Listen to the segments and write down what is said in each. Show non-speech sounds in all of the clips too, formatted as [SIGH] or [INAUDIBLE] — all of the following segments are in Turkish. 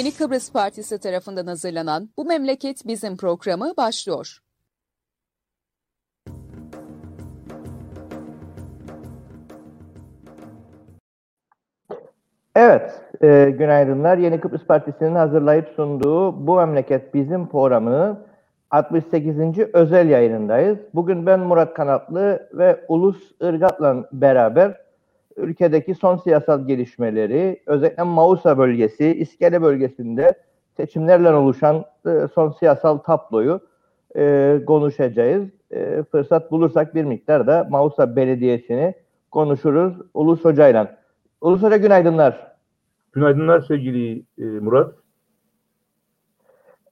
Yeni Kıbrıs Partisi tarafından hazırlanan Bu Memleket Bizim programı başlıyor. Evet, e, günaydınlar. Yeni Kıbrıs Partisi'nin hazırlayıp sunduğu Bu Memleket Bizim programının 68. özel yayınındayız. Bugün ben Murat Kanatlı ve Ulus Irgat'la beraber ülkedeki son siyasal gelişmeleri, özellikle Mausa bölgesi, İskele bölgesinde seçimlerle oluşan e, son siyasal tabloyu e, konuşacağız. E, fırsat bulursak bir miktar da Mausa Belediyesi'ni konuşuruz Ulus Hoca'yla. Ulus Hoca günaydınlar. Günaydınlar sevgili e, Murat.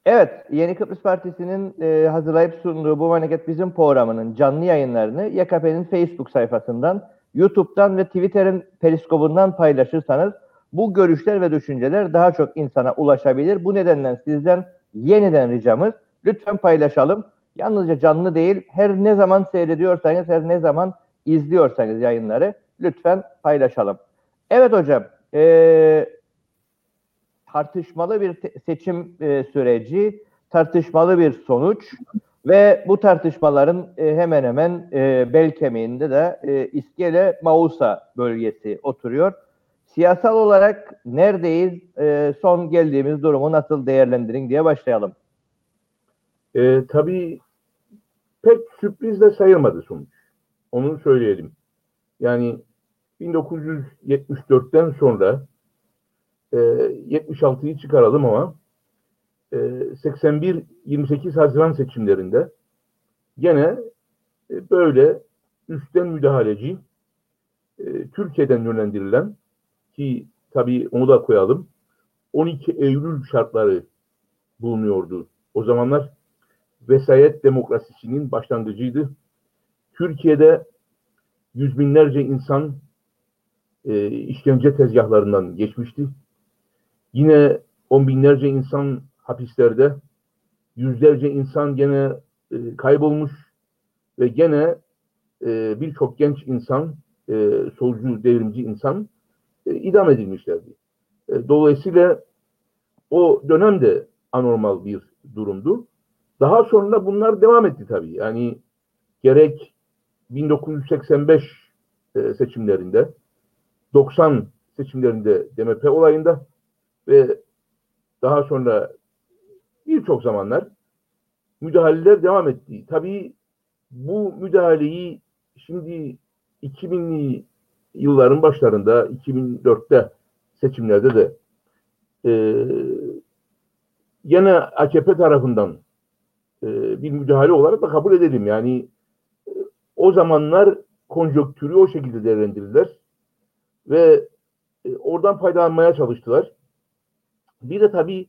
Evet, Yeni Kıbrıs Partisi'nin e, hazırlayıp sunduğu bu memleket bizim programının canlı yayınlarını YKP'nin Facebook sayfasından, YouTube'dan ve Twitter'in periskobundan paylaşırsanız bu görüşler ve düşünceler daha çok insana ulaşabilir. Bu nedenle sizden yeniden ricamız lütfen paylaşalım. Yalnızca canlı değil, her ne zaman seyrediyorsanız, her ne zaman izliyorsanız yayınları lütfen paylaşalım. Evet hocam, e, tartışmalı bir seçim e, süreci, tartışmalı bir sonuç ve bu tartışmaların e, hemen hemen e, bel kemiğinde de e, İskele Mausa bölgesi oturuyor. Siyasal olarak neredeyiz? E, son geldiğimiz durumu nasıl değerlendirin diye başlayalım. E, tabii pek sürpriz de sayılmadı sonuç. Onu söyleyelim. Yani 1974'ten sonra e, 76'yı çıkaralım ama e, 81-28 Haziran seçimlerinde gene e, böyle üstten müdahaleci e, Türkiye'den yönlendirilen ki tabii onu da koyalım 12 Eylül şartları bulunuyordu. O zamanlar vesayet demokrasisinin başlangıcıydı. Türkiye'de yüz binlerce insan e, işkence tezgahlarından geçmişti. Yine on binlerce insan hapislerde, yüzlerce insan gene e, kaybolmuş ve gene e, birçok genç insan, e, solcu, devrimci insan e, idam edilmişlerdi. E, dolayısıyla o dönemde anormal bir durumdu. Daha sonra bunlar devam etti tabii. Yani gerek 1985 e, seçimlerinde, 90 seçimlerinde DMP olayında ve daha sonra birçok zamanlar müdahaleler devam etti. Tabii bu müdahaleyi şimdi 2000'li yılların başlarında 2004'te seçimlerde de e, yine AKP tarafından e, bir müdahale olarak da kabul edelim. Yani e, o zamanlar konjonktürü o şekilde değerlendirdiler ve e, oradan faydalanmaya çalıştılar. Bir de tabii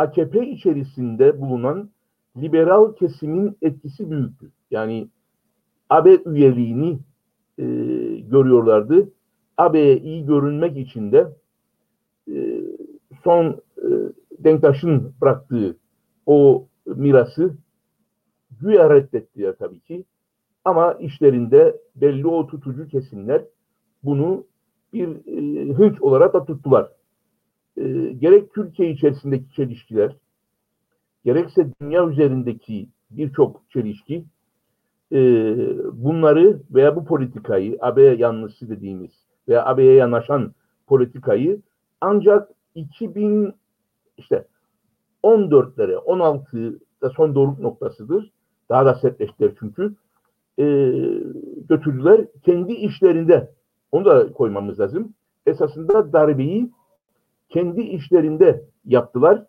AKP içerisinde bulunan liberal kesimin etkisi büyüktü. Yani AB üyeliğini e, görüyorlardı. AB'ye iyi görünmek için de e, son e, Denktaş'ın bıraktığı o mirası güya reddettiler tabii ki. Ama işlerinde belli o tutucu kesimler bunu bir e, hınç olarak da tuttular e, gerek Türkiye içerisindeki çelişkiler, gerekse dünya üzerindeki birçok çelişki e, bunları veya bu politikayı, AB yanlısı dediğimiz veya AB'ye yanaşan politikayı ancak 2000 işte 14'lere 16'da son doruk noktasıdır. Daha da sertleştiler çünkü. E, götürdüler. Kendi işlerinde onu da koymamız lazım. Esasında darbeyi kendi işlerinde yaptılar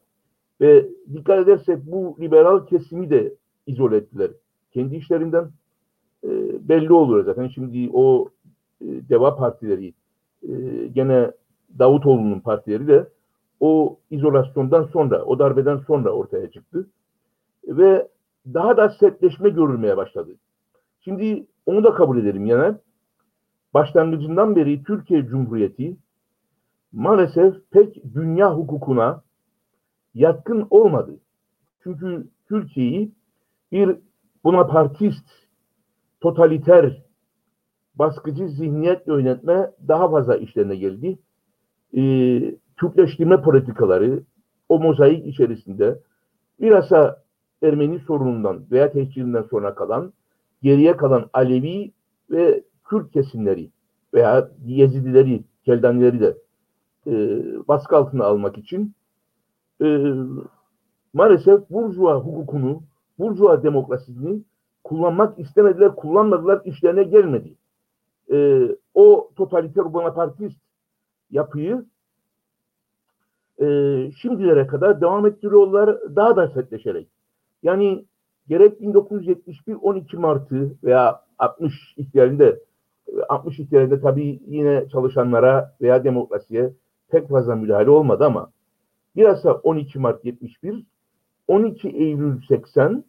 ve dikkat edersek bu liberal kesimi de izole ettiler. Kendi işlerinden e, belli oluyor zaten. Şimdi o e, deva partileri e, gene Davutoğlu'nun partileri de o izolasyondan sonra, o darbeden sonra ortaya çıktı. Ve daha da sertleşme görülmeye başladı. Şimdi onu da kabul edelim yani. Başlangıcından beri Türkiye Cumhuriyeti maalesef pek dünya hukukuna yatkın olmadı. Çünkü Türkiye'yi bir Bonapartist, totaliter, baskıcı zihniyetle yönetme daha fazla işlerine geldi. Ee, Türkleştirme politikaları, o mozaik içerisinde bilhassa Ermeni sorunundan veya tehcirinden sonra kalan geriye kalan Alevi ve Kürt kesimleri veya Yezidileri, Keldanileri de e, baskı altına almak için e, maalesef Burjuva hukukunu, Burjuva demokrasisini kullanmak istemediler, kullanmadılar, işlerine gelmedi. E, o totaliter bonapartist yapıyı e, şimdilere kadar devam ettiriyorlar daha da sertleşerek. Yani gerek 1971 12 Mart'ı veya 60 ihtilalinde 60 ihtilalinde tabii yine çalışanlara veya demokrasiye pek fazla müdahale olmadı ama bilhassa 12 Mart 71, 12 Eylül 80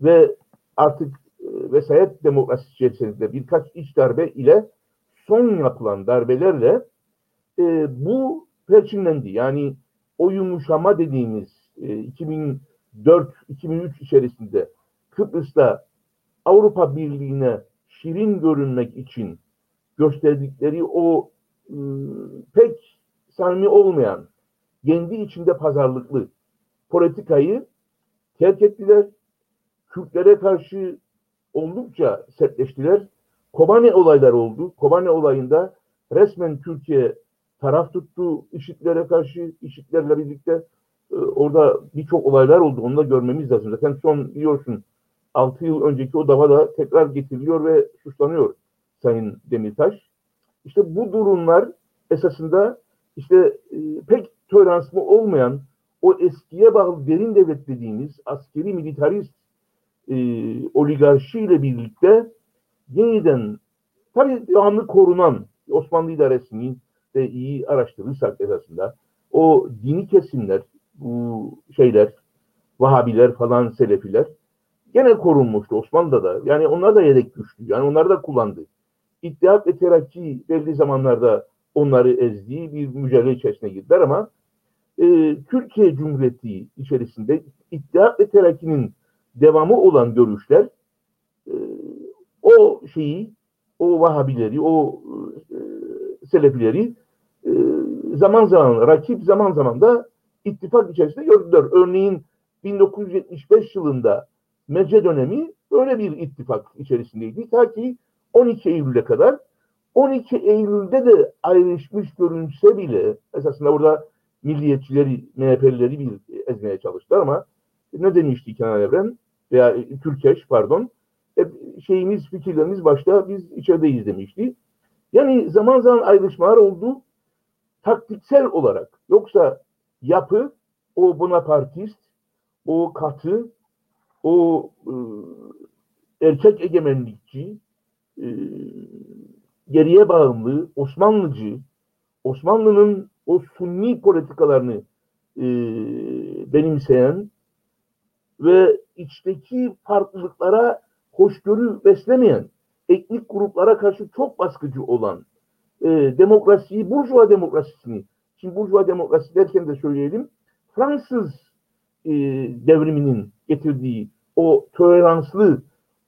ve artık e, vesayet demokrasi içerisinde birkaç iç darbe ile son yapılan darbelerle e, bu perçinlendi. Yani o yumuşama dediğimiz e, 2004-2003 içerisinde Kıbrıs'ta Avrupa Birliği'ne şirin görünmek için gösterdikleri o ıı, pek samimi olmayan, kendi içinde pazarlıklı politikayı terk ettiler. Kürtlere karşı oldukça sertleştiler. Kobane olaylar oldu. Kobane olayında resmen Türkiye taraf tuttu IŞİD'lere karşı, IŞİD'lerle birlikte e, orada birçok olaylar oldu. Onu da görmemiz lazım. Zaten son biliyorsun 6 yıl önceki o dava da tekrar getiriliyor ve suçlanıyor Sayın Demirtaş. İşte bu durumlar esasında işte e, pek toleranslı olmayan o eskiye bağlı derin devlet dediğimiz askeri militarist e, oligarşi ile birlikte yeniden tabii devamlı korunan Osmanlı idaresinin de iyi araştırırsak esasında o dini kesimler bu şeyler Vahabiler falan Selefiler gene korunmuştu Osmanlı'da da. Yani onlar da yedek güçlü. Yani onlar da kullandı. İttihat ve Terakki belli zamanlarda onları ezdiği bir mücadele içerisine girdiler ama e, Türkiye Cumhuriyeti içerisinde İttihat ve Terakki'nin devamı olan görüşler e, o şeyi, o Vahabileri, o e, Selefileri e, zaman zaman rakip zaman zaman da ittifak içerisinde gördüler. Örneğin 1975 yılında Mece dönemi böyle bir ittifak içerisindeydi. Ta ki 12 Eylül'e kadar 12 Eylül'de de ayrışmış görünse bile esasında burada milliyetçileri, MHP'lileri bir ezmeye çalıştılar ama ne demişti Kenan Evren veya Türkeş pardon e, şeyimiz, fikirlerimiz başta biz içerideyiz demişti. Yani zaman zaman ayrışmalar oldu taktiksel olarak. Yoksa yapı o Bonapartist, o katı, o e, erkek egemenlikçi, e, geriye bağımlı, Osmanlıcı, Osmanlı'nın o sunni politikalarını e, benimseyen ve içteki farklılıklara hoşgörü beslemeyen, etnik gruplara karşı çok baskıcı olan e, demokrasiyi, Burjuva demokrasisini, şimdi Burjuva demokrasi derken de söyleyelim, Fransız e, devriminin getirdiği o toleranslı,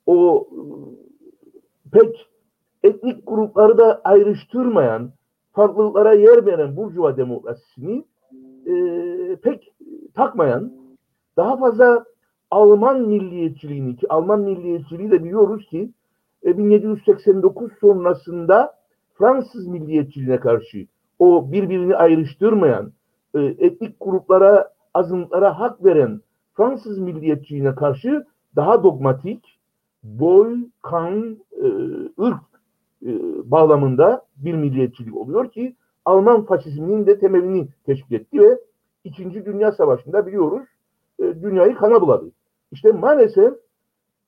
o e, pek etnik grupları da ayrıştırmayan, farklılıklara yer veren Burjuva demokrasisini e, pek takmayan, daha fazla Alman milliyetçiliğini ki Alman milliyetçiliği de biliyoruz ki e, 1789 sonrasında Fransız milliyetçiliğine karşı o birbirini ayrıştırmayan, e, etnik gruplara, azınlıklara hak veren Fransız milliyetçiliğine karşı daha dogmatik, boy, kan, e, ırk e, bağlamında bir milliyetçilik oluyor ki Alman faşizminin de temelini teşkil etti ve İkinci Dünya Savaşı'nda biliyoruz e, dünyayı kana buladı. İşte maalesef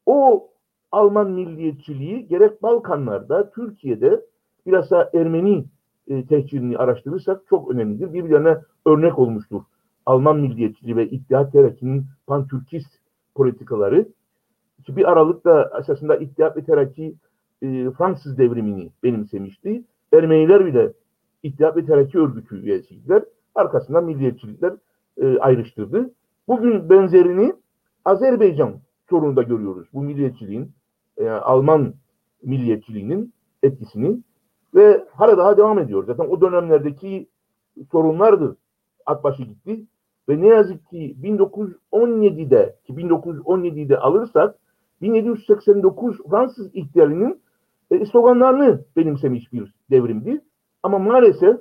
o Alman milliyetçiliği gerek Balkanlarda, Türkiye'de bilhassa Ermeni e, tehcirini araştırırsak çok önemlidir. Birbirlerine örnek olmuştur. Alman milliyetçiliği ve İttihat Terakki'nin pantürkist politikaları. Ki bir aralıkta esasında İttihat ve Terakki e, Fransız devrimini benimsemişti. Ermeniler bile İttihat ve Terakki örgütü üyesiydiler. Arkasından milliyetçilikler e, ayrıştırdı. Bugün benzerini Azerbaycan sorununda görüyoruz. Bu milliyetçiliğin, e, Alman milliyetçiliğinin etkisini ve hala daha devam ediyor. Zaten o dönemlerdeki sorunlardır. Akbaşı gitti. ve ne yazık ki 1917'de ki 1917'de alırsak 1789 Fransız ihtilalinin e, sloganlarını benimsemiş bir devrimdi. Ama maalesef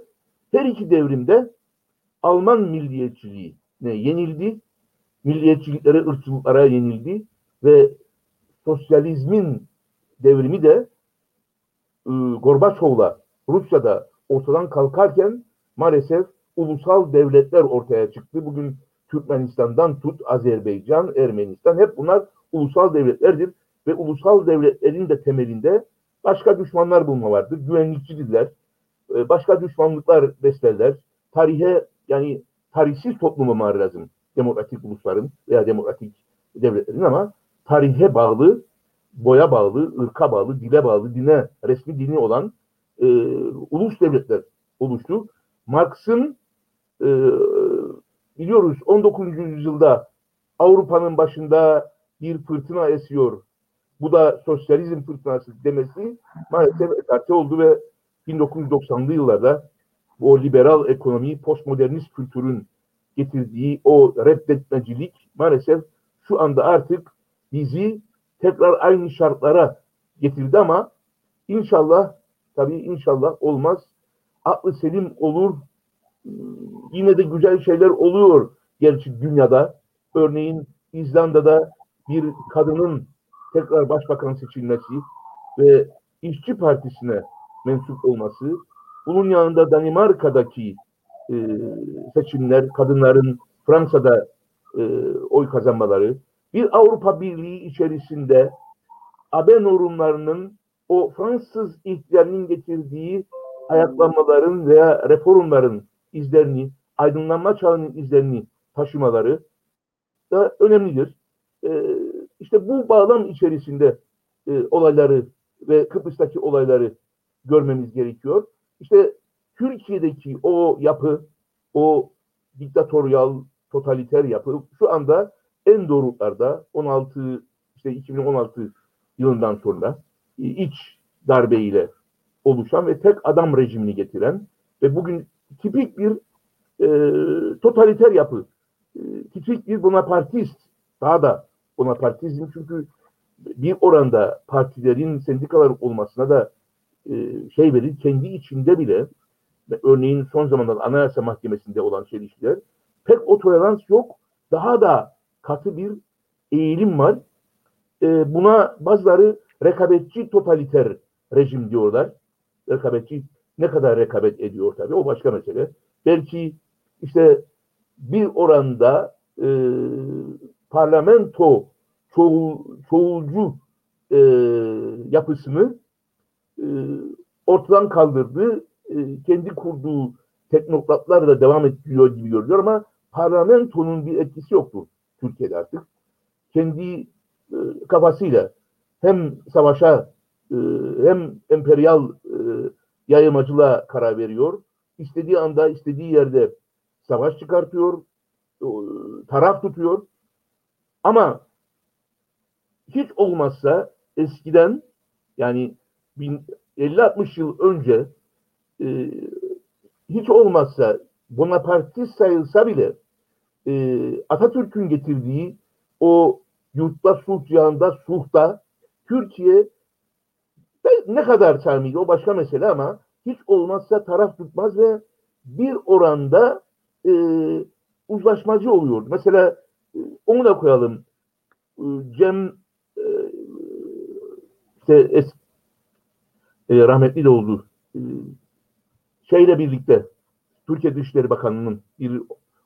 her iki devrimde Alman milliyetçiliğine yenildi, milliyetçiliklere, ırkçılıklara yenildi ve sosyalizmin devrimi de e, Gorbaçov'la Rusya'da ortadan kalkarken maalesef ulusal devletler ortaya çıktı. Bugün Türkmenistan'dan tut Azerbaycan, Ermenistan hep bunlar ulusal devletlerdir ve ulusal devletlerin de temelinde başka düşmanlar bulma vardır. Güvenlikçidirler. E, başka düşmanlıklar beslerler. Tarihe yani tarihsiz toplum olmaları lazım. Demokratik ulusların veya demokratik devletlerin ama tarihe bağlı, boya bağlı, ırka bağlı, dile bağlı, dine, resmi dini olan e, ulus devletler oluştu. Marx'ın e, biliyoruz 19. yüzyılda Avrupa'nın başında bir fırtına esiyor. Bu da sosyalizm fırtınası demesi maalesef ekarte oldu ve 1990'lı yıllarda o liberal ekonomi, postmodernist kültürün getirdiği o reddetmecilik maalesef şu anda artık bizi tekrar aynı şartlara getirdi ama inşallah tabii inşallah olmaz. Aklı selim olur. Yine de güzel şeyler oluyor gerçi dünyada. Örneğin İzlanda'da bir kadının tekrar başbakan seçilmesi ve işçi partisine mensup olması, bunun yanında Danimarka'daki e, seçimler, kadınların Fransa'da e, oy kazanmaları, bir Avrupa Birliği içerisinde AB normlarının o Fransız ihtilalinin getirdiği ayaklanmaların veya reformların izlerini, aydınlanma çağının izlerini taşımaları da önemlidir. Ee, işte bu bağlam içerisinde e, olayları ve Kıbrıs'taki olayları görmemiz gerekiyor. İşte Türkiye'deki o yapı, o diktatöryal, totaliter yapı şu anda en doğrultularda 16 işte 2016 yılından sonra e, iç darbeyle oluşan ve tek adam rejimini getiren ve bugün tipik bir e, totaliter yapı, e, tipik bir bonapartist, daha da bonapartizm çünkü bir oranda partilerin sendikalar olmasına da e, şey verir, kendi içinde bile örneğin son zamanlarda Anayasa Mahkemesi'nde olan çelişkiler pek o tolerans yok. Daha da katı bir eğilim var. E, buna bazıları rekabetçi totaliter rejim diyorlar. Rekabetçi ne kadar rekabet ediyor tabii o başka mesele. Belki işte bir oranda e, parlamento çoğul, çoğulcu e, yapısını e, ortadan kaldırdı. E, kendi kurduğu teknokratlar da devam ediyor gibi görünüyor ama parlamentonun bir etkisi yoktur Türkiye'de artık. Kendi e, kafasıyla hem savaşa e, hem emperyal e, yayılmacılığa karar veriyor. İstediği anda, istediği yerde savaş çıkartıyor, e, taraf tutuyor. Ama hiç olmazsa eskiden yani 50-60 yıl önce e, hiç olmazsa Bonapartist sayılsa bile e, Atatürk'ün getirdiği o yurtta sulh cihanda sulhta Türkiye ne kadar sarmıydı o başka mesele ama hiç olmazsa taraf tutmaz ve bir oranda e, uzlaşmacı oluyor. Mesela onu da koyalım. E, Cem e, işte es, e, rahmetli de oldu. E, şeyle birlikte Türkiye Dışişleri Bakanlığı'nın bir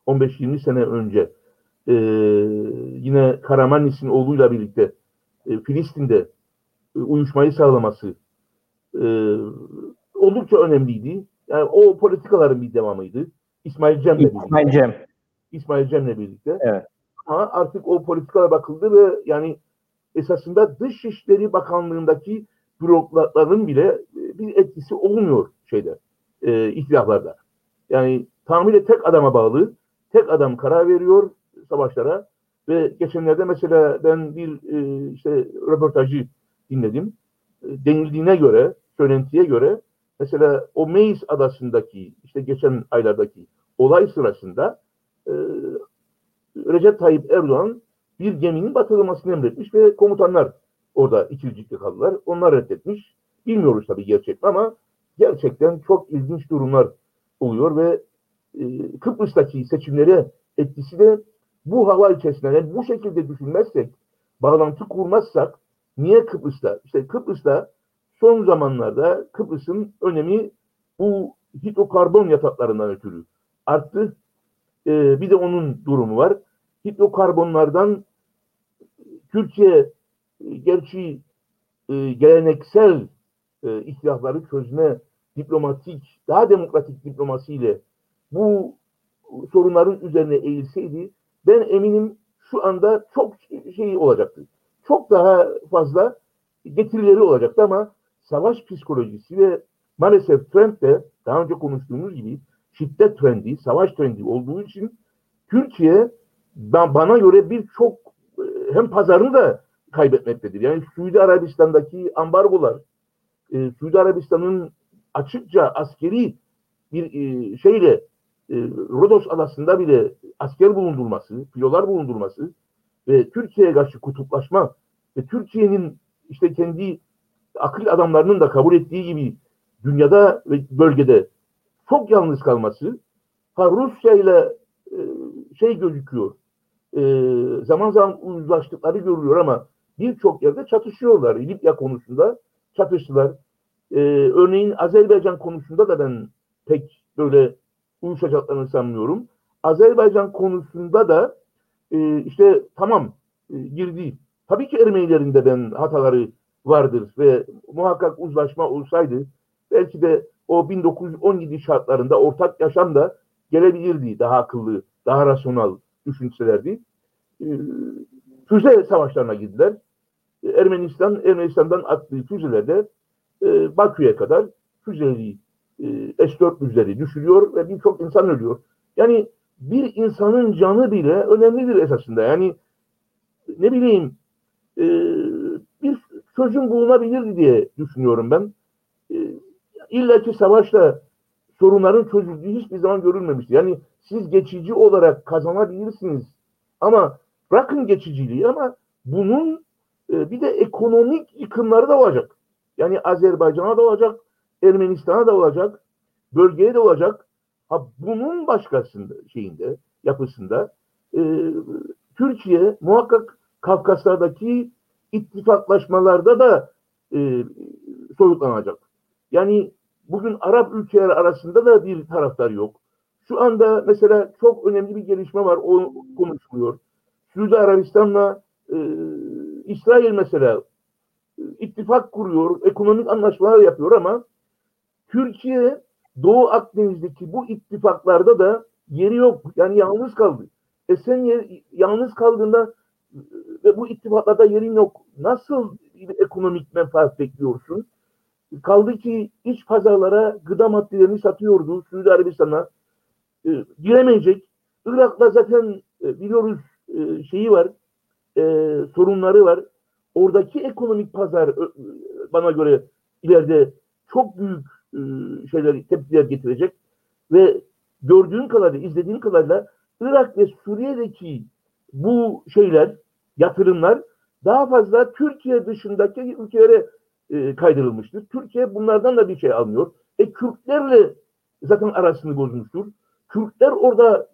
15-20 sene önce e, yine Karamanlis'in oğluyla birlikte e, Filistin'de e, uyuşmayı sağlaması e, oldukça önemliydi. Yani o politikaların bir devamıydı. İsmail Cem'le birlikte. İsmail Cem. İsmail Cem'le birlikte. Evet. Ama artık o politikalara bakıldı ve yani esasında Dışişleri Bakanlığı'ndaki bürokratların bile e, bir etkisi olmuyor şeyde, e, ihtilaflarda. Yani tamamıyla tek adama bağlı, tek adam karar veriyor savaşlara ve geçenlerde mesela ben bir e, işte röportajı dinledim. E, denildiğine göre, söylentiye göre mesela o Meis adasındaki işte geçen aylardaki olay sırasında e, Recep Tayyip Erdoğan bir geminin batırılmasını emretmiş ve komutanlar orada ikircikli kaldılar. Onlar reddetmiş. Bilmiyoruz tabii gerçek ama gerçekten çok ilginç durumlar oluyor ve e, Kıbrıs'taki seçimlere etkisi de bu hava içerisinde yani bu şekilde düşünmezsek, bağlantı kurmazsak niye Kıbrıs'ta? İşte Kıbrıs'ta son zamanlarda Kıbrıs'ın önemi bu hidrokarbon yataklarından ötürü arttı. Ee, bir de onun durumu var. Hidrokarbonlardan Türkiye e, gerçi e, geleneksel e, ihtilafları çözme diplomatik, daha demokratik diplomasiyle bu sorunların üzerine eğilseydi ben eminim şu anda çok şey olacaktı. Çok daha fazla getirileri olacaktı ama savaş psikolojisi ve maalesef trend de daha önce konuştuğumuz gibi şiddet trendi, savaş trendi olduğu için Türkiye bana göre birçok e, hem pazarını da kaybetmektedir. Yani Suudi Arabistan'daki ambargolar, e, Suudi Arabistan'ın açıkça askeri bir e, şeyle e, Rodos adasında bile asker bulundurması, filolar bulundurması ve Türkiye'ye karşı kutuplaşma ve Türkiye'nin işte kendi akıl adamlarının da kabul ettiği gibi dünyada ve bölgede çok yalnız kalması ha Rusya ile e, şey gözüküyor e, zaman zaman uzlaştıkları görülüyor ama birçok yerde çatışıyorlar. Libya konusunda çatıştılar. E, örneğin Azerbaycan konusunda da ben pek böyle uyuşacaklarını sanmıyorum. Azerbaycan konusunda da e, işte tamam e, girdi. Tabii ki Ermenilerin de ben hataları vardır ve muhakkak uzlaşma olsaydı belki de o 1917 şartlarında ortak yaşam da gelebilirdi. Daha akıllı, daha rasyonel düşünselerdi. E, füze savaşlarına girdiler. E, Ermenistan, Ermenistan'dan attığı füzelerde e, Bakü'ye kadar füzeleri e, S-400'leri düşürüyor ve birçok insan ölüyor. Yani bir insanın canı bile önemlidir esasında. Yani ne bileyim e, bir çözüm bulunabilir diye düşünüyorum ben. E, İlla ki savaşla sorunların çözüldüğü hiçbir zaman görülmemiştir. Yani siz geçici olarak kazanabilirsiniz ama bırakın geçiciliği ama bunun e, bir de ekonomik yıkımları da olacak. Yani Azerbaycan'a da olacak, Ermenistan'a da olacak, bölgeye de olacak. Ha bunun başkasında şeyinde, yapısında e, Türkiye muhakkak Kafkaslardaki ittifaklaşmalarda da e, soyutlanacak. Yani bugün Arap ülkeler arasında da bir taraftar yok. Şu anda mesela çok önemli bir gelişme var, o konuşuluyor. Suudi Arabistan'la e, İsrail mesela e, ittifak kuruyor, ekonomik anlaşmalar yapıyor ama Türkiye Doğu Akdeniz'deki bu ittifaklarda da yeri yok. Yani yalnız kaldı. E sen yer, yalnız kaldığında e, ve bu ittifaklarda yerin yok. Nasıl ekonomik menfaat bekliyorsun? Kaldı ki iç pazarlara gıda maddelerini satıyordu Suudi Arabistan'a. E, giremeyecek. Irak'ta zaten e, biliyoruz e, şeyi var, e, sorunları var. Oradaki ekonomik pazar bana göre ileride çok büyük şeyler, tepkiler getirecek ve gördüğün kadarıyla, izlediğin kadarıyla Irak ve Suriye'deki bu şeyler, yatırımlar daha fazla Türkiye dışındaki ülkelere kaydırılmıştır. Türkiye bunlardan da bir şey almıyor. E Kürtlerle zaten arasını bozmuştur. Kürtler orada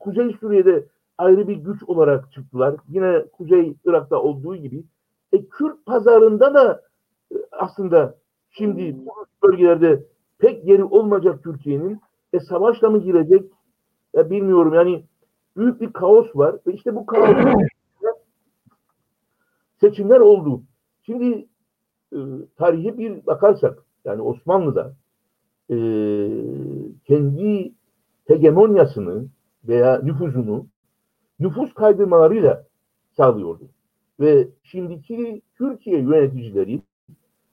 Kuzey Suriye'de ayrı bir güç olarak çıktılar. Yine Kuzey Irak'ta olduğu gibi. E Kürt pazarında da e, aslında şimdi bu bölgelerde pek yeri olmayacak Türkiye'nin. E savaşla mı girecek? E, bilmiyorum yani büyük bir kaos var. Ve işte bu kaos [LAUGHS] seçimler oldu. Şimdi e, tarihe bir bakarsak yani Osmanlı'da e, kendi hegemonyasını veya nüfuzunu nüfus kaydırmalarıyla sağlıyordu. Ve şimdiki Türkiye yöneticileri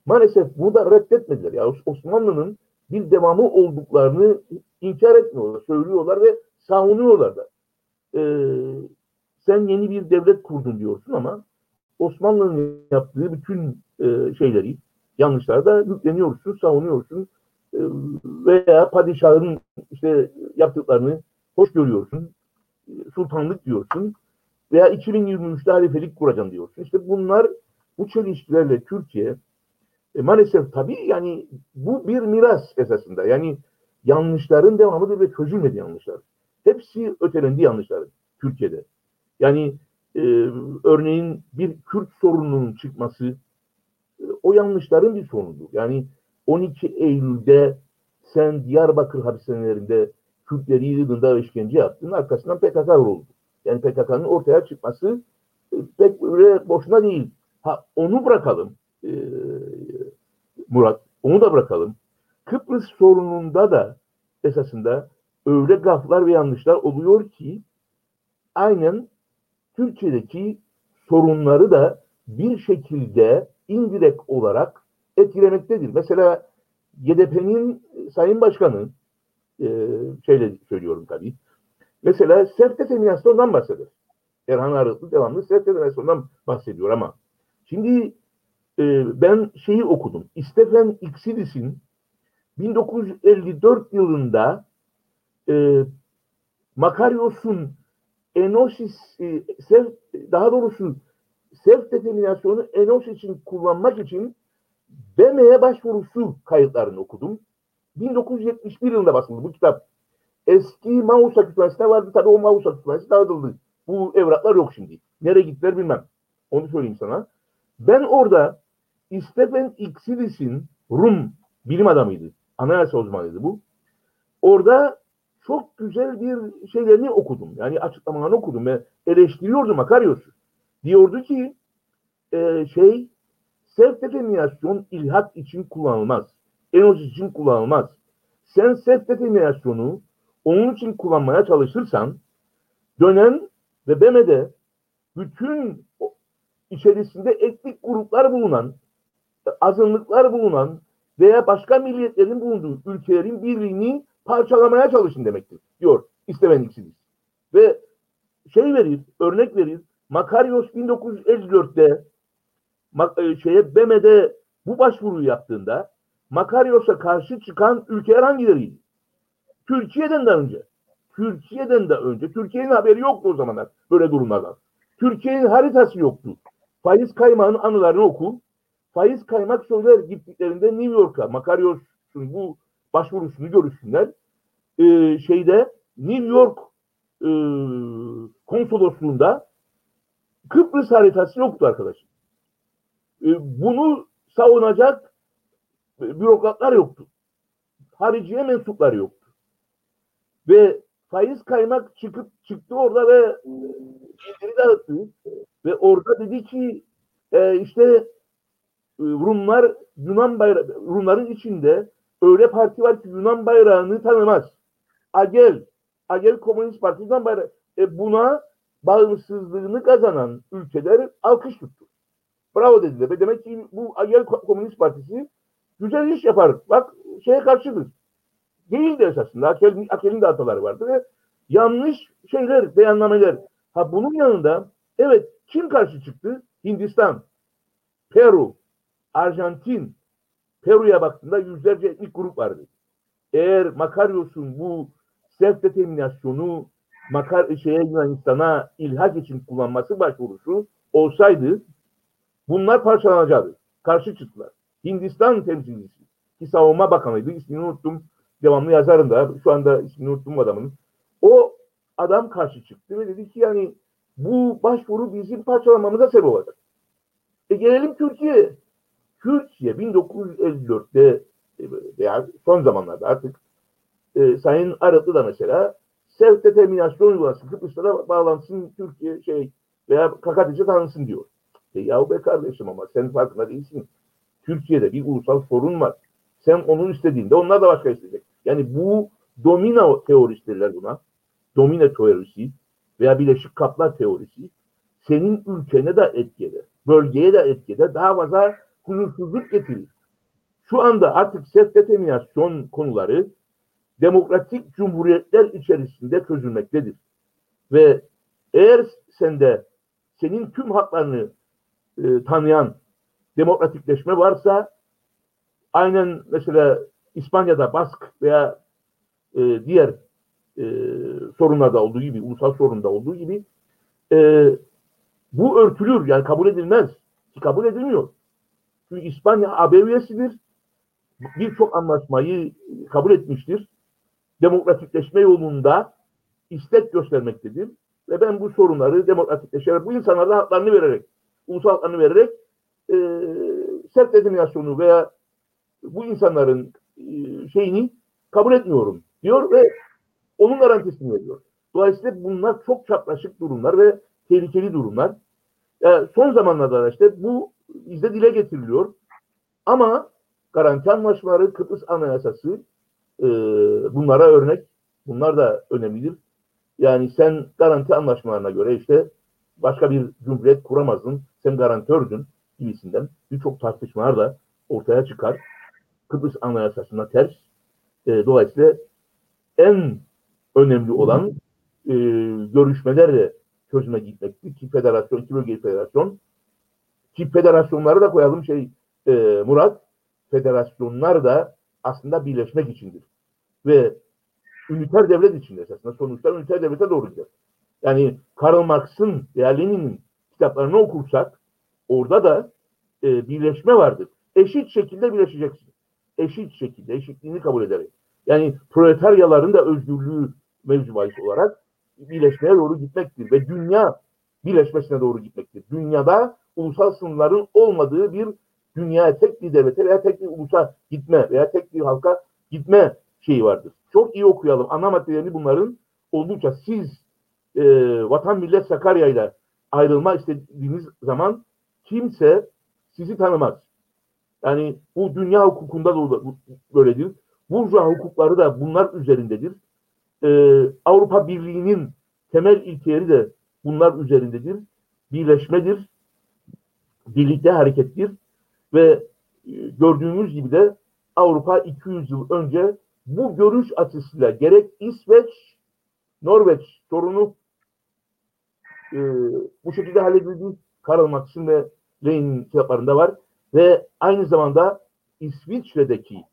maalesef bunu da reddetmediler. Yani Osmanlı'nın bir devamı olduklarını inkar etmiyorlar, söylüyorlar ve savunuyorlar da. Ee, sen yeni bir devlet kurdun diyorsun ama Osmanlı'nın yaptığı bütün e, şeyleri, yanlışları da yükleniyorsun, savunuyorsun veya padişahın işte yaptıklarını hoş görüyorsun, sultanlık diyorsun. veya 2023'te halifelik kuracağım diyorsun. İşte bunlar bu çelişkilerle Türkiye e, maalesef tabii yani bu bir miras esasında. Yani yanlışların devamıdır ve çözülmedi yanlışlar. Hepsi ötelendi yanlışların Türkiye'de. Yani e, örneğin bir Kürt sorununun çıkması e, o yanlışların bir sonunudur. Yani 12 Eylül'de sen Diyarbakır hapishanelerinde Kürtleri yığdığında işkence yaptın. Arkasından PKK oldu. Yani PKK'nın ortaya çıkması e, pek öyle boşuna değil. Ha onu bırakalım e, Murat. Onu da bırakalım. Kıbrıs sorununda da esasında öyle gaflar ve yanlışlar oluyor ki aynen Türkiye'deki sorunları da bir şekilde indirekt olarak etkilemektedir. Mesela GDP'nin Sayın Başkanı e, şeyle söylüyorum tabii. Mesela self determinasyondan bahseder. Erhan Arıklı devamlı self determinasyondan bahsediyor ama şimdi e, ben şeyi okudum. Stephen Xidis'in 1954 yılında e, Makarios'un Enosis e, self, daha doğrusu self determinasyonu Enos için kullanmak için BM'ye başvurusu kayıtlarını okudum. 1971 yılında basıldı bu kitap. Eski Mausa kütüphanesinde vardı. Tabii o Mausa kütüphanesi dağıtıldı. Bu evraklar yok şimdi. Nereye gittiler bilmem. Onu söyleyeyim sana. Ben orada Stephen Xidis'in Rum bilim adamıydı. Anayasa uzmanıydı bu. Orada çok güzel bir şeylerini okudum. Yani açıklamalarını okudum ve eleştiriyordu Makarios'u. Diyordu ki e, şey self determinasyon ilhak için kullanılmaz. Enos için kullanılmaz. Sen self determinasyonu onun için kullanmaya çalışırsan dönen ve BM'de bütün içerisinde etnik gruplar bulunan, azınlıklar bulunan veya başka milliyetlerin bulunduğu ülkelerin birliğini parçalamaya çalışın demektir diyor istemeniksiniz. Ve şey verir, örnek verir. Makarios 1954'te e, şeye BM'de bu başvuruyu yaptığında Makarios'a karşı çıkan ülkeler hangileriydi? Türkiye'den de önce. Türkiye'den de önce. Türkiye'nin haberi yoktu o zamanlar böyle durumlardan. Türkiye'nin haritası yoktu. Faiz kaymağının anılarını oku. Faiz kaymak söyler gittiklerinde New York'a Makarios'un bu başvurusunu görürsünler. Ee, şeyde New York e, konsolosluğunda Kıbrıs haritası yoktu arkadaşım. Ee, bunu savunacak bürokratlar yoktu. Hariciye mensupları yoktu. Ve faiz kaymak çıkıp çıktı orada ve bildiri dağıttı. Ve orada dedi ki e, işte e, Rumlar Yunan bayrağı Rumların içinde öyle parti var ki Yunan bayrağını tanımaz. Agel, Agel Komünist Partisi Yunan bayrağı. E buna bağımsızlığını kazanan ülkeler alkış tuttu. Bravo dediler. Demek ki bu Agel Komünist Partisi güzel iş yapar. Bak şeye karşıdır. Değildi esasında. Akel'in, Akel'in de hataları vardı ve yanlış şeyler, beyannameler. Ha bunun yanında evet kim karşı çıktı? Hindistan, Peru, Arjantin, Peru'ya baktığında yüzlerce etnik grup vardı. Eğer Makaryos'un bu self determinasyonu Makar şeye Yunanistan'a ilhak için kullanması başvurusu olsaydı bunlar parçalanacaktı. Karşı çıktılar. Hindistan temsilcisi ki savunma bakanıydı. İsmini unuttum. Devamlı yazarım da. Şu anda ismini unuttum adamın. O adam karşı çıktı ve dedi ki yani bu başvuru bizim parçalamamıza sebep olacak. E gelelim Türkiye. Türkiye 1954'te e, veya son zamanlarda artık e, Sayın Arıtlı da mesela self determinasyon uygulasın. Kıbrıs'ta da bağlansın Türkiye şey veya KKTC tanınsın diyor. E, yahu be kardeşim ama sen farkında değilsin. Türkiye'de bir ulusal sorun var. Sen onun istediğinde onlar da başka isteyecek. Yani bu domino teorisi derler buna. Domino teorisi veya Birleşik Kaplar teorisi senin ülkene de etkede, bölgeye de etkede daha fazla huzursuzluk getirir. Şu anda artık self determinasyon konuları demokratik cumhuriyetler içerisinde çözülmektedir. Ve eğer sende senin tüm haklarını e, tanıyan demokratikleşme varsa aynen mesela İspanya'da Bask veya e, diğer e, sorunlarda olduğu gibi, ulusal sorunda olduğu gibi e, bu örtülür yani kabul edilmez. Kabul edilmiyor. Çünkü İspanya AB üyesidir. Birçok anlaşmayı kabul etmiştir. Demokratikleşme yolunda istek göstermektedir. Ve ben bu sorunları demokratikleşerek, bu insanlara haklarını vererek, ulusal haklarını vererek e, sert determinasyonu veya bu insanların e, şeyini kabul etmiyorum diyor ve onun garantisini veriyor. Dolayısıyla bunlar çok çapraşık durumlar ve tehlikeli durumlar. Yani son zamanlarda da işte bu bizde dile getiriliyor. Ama garanti anlaşmaları, Kıbrıs Anayasası e, bunlara örnek. Bunlar da önemlidir. Yani sen garanti anlaşmalarına göre işte başka bir cumhuriyet kuramazdın. Sen garantördün gibisinden birçok tartışmalar da ortaya çıkar. Kıbrıs Anayasası'na ters. E, dolayısıyla en önemli olan e, görüşmelerle çözüme gitmekti. Ki federasyon, iki bölge federasyon. Ki federasyonları da koyalım şey e, Murat, federasyonlar da aslında birleşmek içindir. Ve üniter devlet içinde esasında sonuçta üniter devlete doğru gider. Yani Karl Marx'ın veya Lenin'in kitaplarını okursak orada da e, birleşme vardır. Eşit şekilde birleşeceksin. Eşit şekilde, eşitliğini kabul ederek. Yani proletaryaların da özgürlüğü mevzu olarak birleşmeye doğru gitmektir ve dünya birleşmesine doğru gitmektir. Dünyada ulusal sınırların olmadığı bir dünyaya tek bir devlete veya tek bir ulusa gitme veya tek bir halka gitme şeyi vardır. Çok iyi okuyalım. Ana maddelerini bunların oldukça siz e, Vatan Millet Sakarya ile ayrılma istediğiniz zaman kimse sizi tanımaz. Yani bu dünya hukukunda da böyledir. Burjuva hukukları da bunlar üzerindedir. Ee, Avrupa Birliği'nin temel ilkeleri de bunlar üzerindedir. Birleşmedir, birlikte harekettir ve e, gördüğümüz gibi de Avrupa 200 yıl önce bu görüş açısıyla gerek İsveç, Norveç sorunu e, bu şekilde halledildi. Karl Marx'ın ve Lenin'in kitaplarında var ve aynı zamanda İsviçre'deki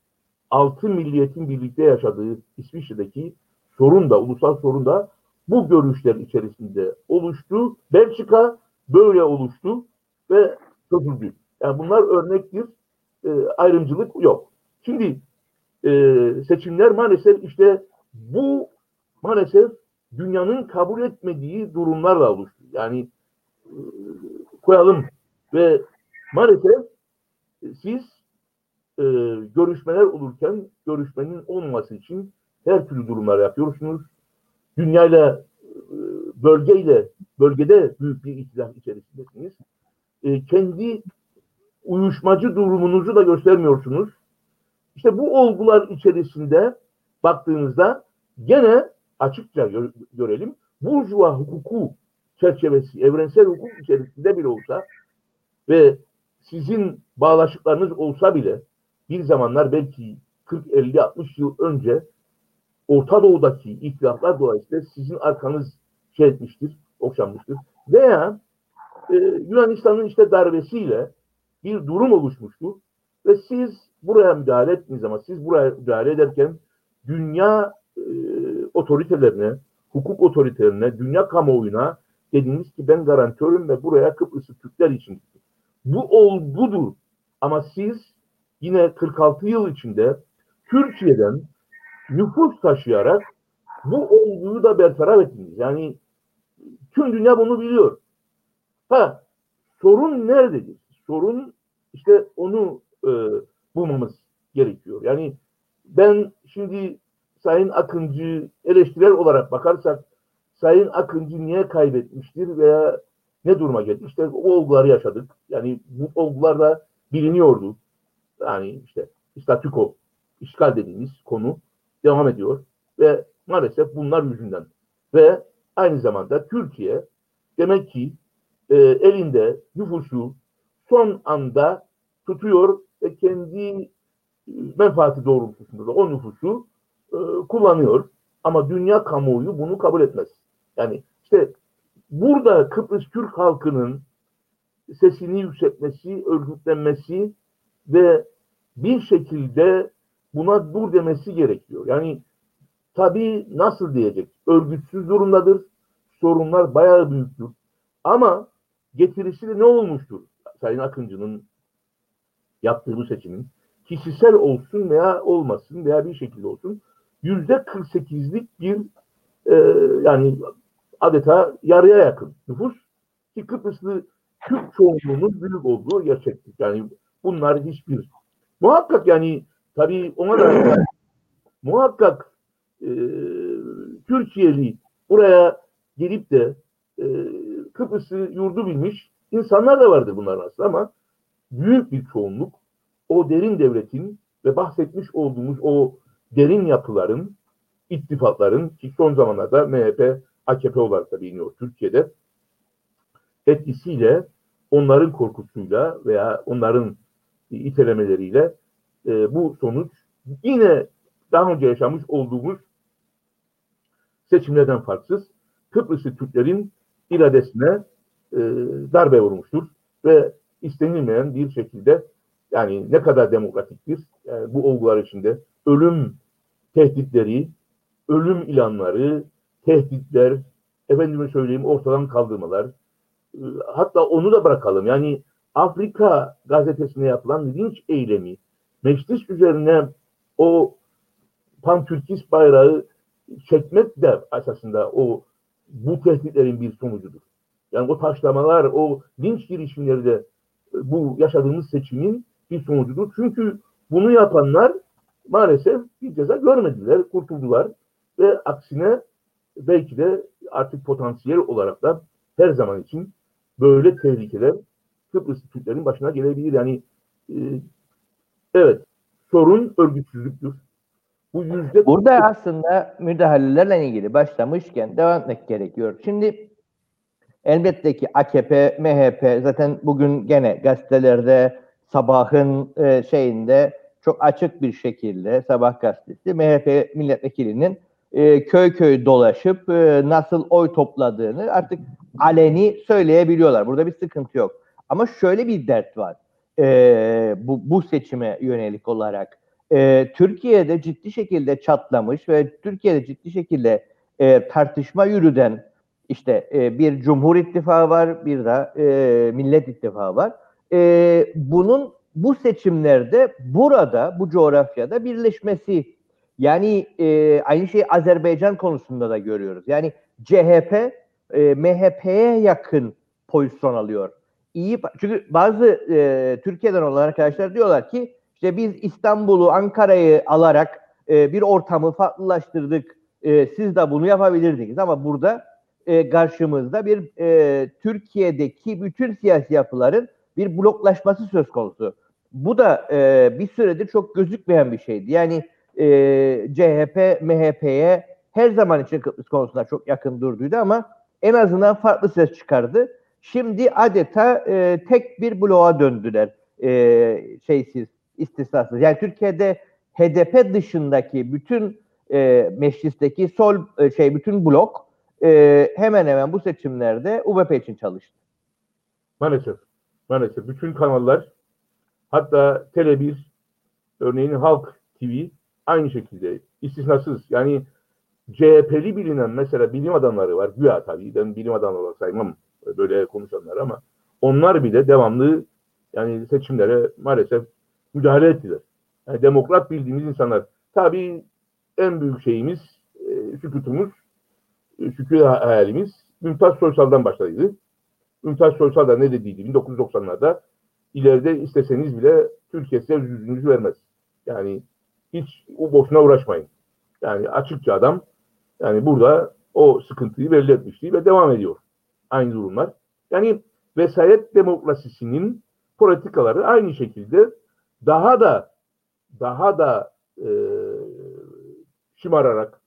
altı milliyetin birlikte yaşadığı İsviçre'deki sorun da, ulusal sorun da bu görüşler içerisinde oluştu. Belçika böyle oluştu ve çözüldü. Yani bunlar örnektir. E, ayrımcılık yok. Şimdi e, seçimler maalesef işte bu maalesef dünyanın kabul etmediği durumlarla oluştu. Yani e, koyalım ve maalesef siz e, görüşmeler olurken görüşmenin olmaması için her türlü durumlar yapıyorsunuz. Dünyayla, e, bölgeyle, bölgede büyük bir ihtilaf içerisindesiniz. E, kendi uyuşmacı durumunuzu da göstermiyorsunuz. İşte bu olgular içerisinde baktığınızda gene açıkça gö görelim. Burjuva hukuku çerçevesi, evrensel hukuk içerisinde bile olsa ve sizin bağlaşıklarınız olsa bile bir zamanlar belki 40, 50, 60 yıl önce Orta Doğu'daki ihtilaflar dolayısıyla sizin arkanız şey etmiştir, okşanmıştır. Veya e, Yunanistan'ın işte darbesiyle bir durum oluşmuştu ve siz buraya müdahale ettiniz ama siz buraya müdahale ederken dünya e, otoritelerine, hukuk otoritelerine, dünya kamuoyuna dediniz ki ben garantörüm ve buraya Kıbrıs'ı Türkler için gittim. Bu olgudur. Ama siz yine 46 yıl içinde Türkiye'den nüfus taşıyarak bu olguyu da bertaraf ettiniz. Yani tüm dünya bunu biliyor. Ha sorun nerededir? Sorun işte onu e, bulmamız gerekiyor. Yani ben şimdi Sayın Akıncı eleştirel olarak bakarsak Sayın Akıncı niye kaybetmiştir veya ne duruma geldi? İşte o olguları yaşadık. Yani bu olgular da biliniyordu. Yani işte statüko, işgal dediğimiz konu devam ediyor ve maalesef bunlar yüzünden ve aynı zamanda Türkiye demek ki e, elinde nüfusu son anda tutuyor ve kendi menfaati doğrultusunda da o nüfusu e, kullanıyor. Ama dünya kamuoyu bunu kabul etmez. Yani işte burada Kıbrıs Türk halkının sesini yükseltmesi, örgütlenmesi ve bir şekilde buna dur demesi gerekiyor. Yani tabii nasıl diyecek? Örgütsüz durumdadır. Sorunlar bayağı büyüktür. Ama getirisi de ne olmuştur? Sayın Akıncı'nın yaptığı bu seçimin kişisel olsun veya olmasın veya bir şekilde olsun yüzde 48'lik bir e, yani adeta yarıya yakın nüfus ki Kıbrıslı Türk çoğunluğunun büyük olduğu gerçeklik. Yani bunlar hiçbir muhakkak yani tabii ona da [LAUGHS] muhakkak e, Türkiye'li buraya gelip de e, Kıbrıs'ı yurdu bilmiş insanlar da vardır bunların aslında ama büyük bir çoğunluk o derin devletin ve bahsetmiş olduğumuz o derin yapıların, ittifakların ki son zamanlarda MHP, AKP olarak da biliniyor Türkiye'de etkisiyle onların korkusuyla veya onların itelemeleriyle e, bu sonuç yine daha önce yaşamış olduğumuz seçimlerden farksız Kıbrıslı Türklerin iradesine e, darbe vurmuştur ve istenilmeyen bir şekilde yani ne kadar demokratiktir yani bu olgular içinde ölüm tehditleri, ölüm ilanları, tehditler, efendime söyleyeyim ortadan kaldırmalar, e, hatta onu da bırakalım. Yani Afrika gazetesine yapılan linç eylemi, meclis üzerine o pan-Türkist bayrağı çekmek de esasında o bu tehditlerin bir sonucudur. Yani o taşlamalar, o linç girişimleri de e, bu yaşadığımız seçimin bir sonucudur. Çünkü bunu yapanlar maalesef bir ceza görmediler, kurtuldular ve aksine belki de artık potansiyel olarak da her zaman için böyle tehlikeler Kıbrıs Türklerin başına gelebilir. Yani e, evet sorun örgütsüzlüktür. Bu yüzde Burada aslında müdahalelerle ilgili başlamışken devam etmek gerekiyor. Şimdi elbette ki AKP, MHP zaten bugün gene gazetelerde sabahın e, şeyinde çok açık bir şekilde sabah gazetesi MHP milletvekilinin e, köy köy dolaşıp e, nasıl oy topladığını artık aleni söyleyebiliyorlar. Burada bir sıkıntı yok. Ama şöyle bir dert var e, bu, bu seçime yönelik olarak. E, Türkiye'de ciddi şekilde çatlamış ve Türkiye'de ciddi şekilde e, tartışma yürüden işte e, bir Cumhur İttifakı var, bir de e, Millet İttifakı var. E, bunun bu seçimlerde burada, bu coğrafyada birleşmesi yani e, aynı şeyi Azerbaycan konusunda da görüyoruz. Yani CHP e, MHP'ye yakın pozisyon alıyor. İyi çünkü bazı e, Türkiye'den olan arkadaşlar diyorlar ki işte biz İstanbul'u, Ankara'yı alarak e, bir ortamı farklılaştırdık. E, siz de bunu yapabilirdiniz ama burada e, karşımızda bir e, Türkiye'deki bütün siyasi yapıların bir bloklaşması söz konusu. Bu da e, bir süredir çok gözükmeyen bir şeydi. Yani e, CHP, MHP'ye her zaman için Kıbrıs konusunda çok yakın durduydu ama en azından farklı ses çıkardı. Şimdi adeta e, tek bir bloğa döndüler e, şeysiz, istisnasız. Yani Türkiye'de HDP dışındaki bütün e, meclisteki sol e, şey bütün blok e, hemen hemen bu seçimlerde UBP için çalıştı. Maalesef. Maalesef. Bütün kanallar hatta Tele1 örneğin Halk TV aynı şekilde istisnasız. Yani CHP'li bilinen mesela bilim adamları var. Güya tabii ben bilim adamı olarak saymam böyle konuşanlar ama onlar bile devamlı yani seçimlere maalesef müdahale ettiler. Yani demokrat bildiğimiz insanlar. Tabii en büyük şeyimiz, e, e, şükür hayalimiz Mümtaz Soysal'dan başladıydı. Mümtaz Soysal da ne dediydi 1990'larda ileride isteseniz bile Türkiye size yüzünüzü vermez. Yani hiç o boşuna uğraşmayın. Yani açıkça adam yani burada o sıkıntıyı belli etmişti ve devam ediyor. Aynı durumlar. Yani vesayet demokrasisinin politikaları aynı şekilde daha da daha da e, şımararak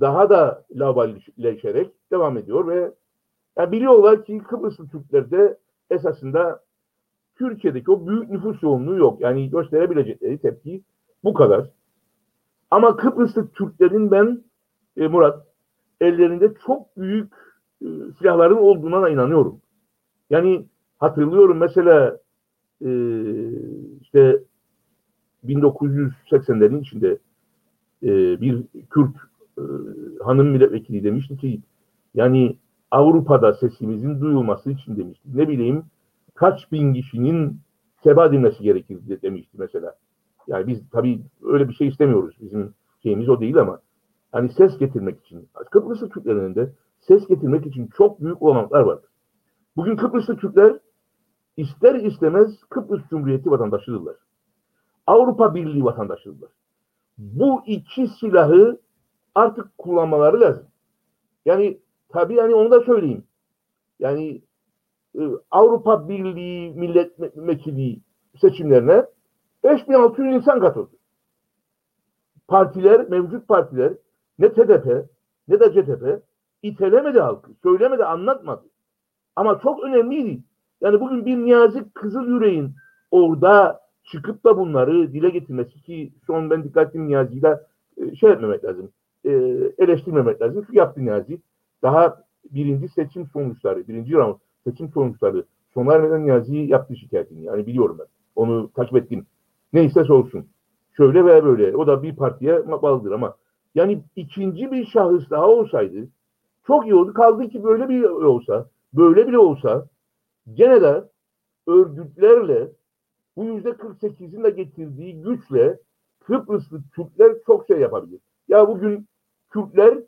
daha da laballeşerek devam ediyor ve yani biliyorlar ki Kıbrıslı Türklerde esasında Türkiye'deki o büyük nüfus yoğunluğu yok. Yani gösterebilecekleri tepki bu kadar. Ama Kıbrıslı Türklerin ben e, Murat ellerinde çok büyük e, silahların olduğuna inanıyorum. Yani hatırlıyorum mesela e, işte 1980'lerin içinde e, bir Kürt e, hanım milletvekili demişti ki yani Avrupa'da sesimizin duyulması için demişti. Ne bileyim kaç bin kişinin seba edilmesi gerekir demişti mesela. Yani biz tabii öyle bir şey istemiyoruz. Bizim şeyimiz o değil ama hani ses getirmek için Kıbrıslı Türklerinin de ses getirmek için çok büyük olanaklar var. Bugün Kıbrıslı Türkler ister istemez Kıbrıs Cumhuriyeti vatandaşıdırlar. Avrupa Birliği vatandaşıdırlar. Bu iki silahı artık kullanmaları lazım. Yani tabii yani onu da söyleyeyim. Yani e, Avrupa Birliği milletvekili seçimlerine 5600 insan katıldı. Partiler, mevcut partiler ne TDP ne de CTP itelemedi halkı, söylemedi, anlatmadı. Ama çok önemliydi. Yani bugün bir Niyazi Kızıl Yüreğin orada çıkıp da bunları dile getirmesi ki son ben dikkatli Niyazi'yi de e, şey etmemek lazım, e, eleştirmemek lazım. Şu yaptı Niyazi. Daha birinci seçim sonuçları, birinci round seçim sonuçları sona ermeden Niyazi yaptı şikayetini. Yani biliyorum ben. Onu takip ettim. Neyse olsun. Şöyle veya böyle. O da bir partiye bağlıdır ama yani ikinci bir şahıs daha olsaydı çok iyi oldu. Kaldı ki böyle bir olsa, böyle bile olsa gene de örgütlerle bu yüzde 48'in de getirdiği güçle Kıbrıslı Türkler çok şey yapabilir. Ya bugün Kürtler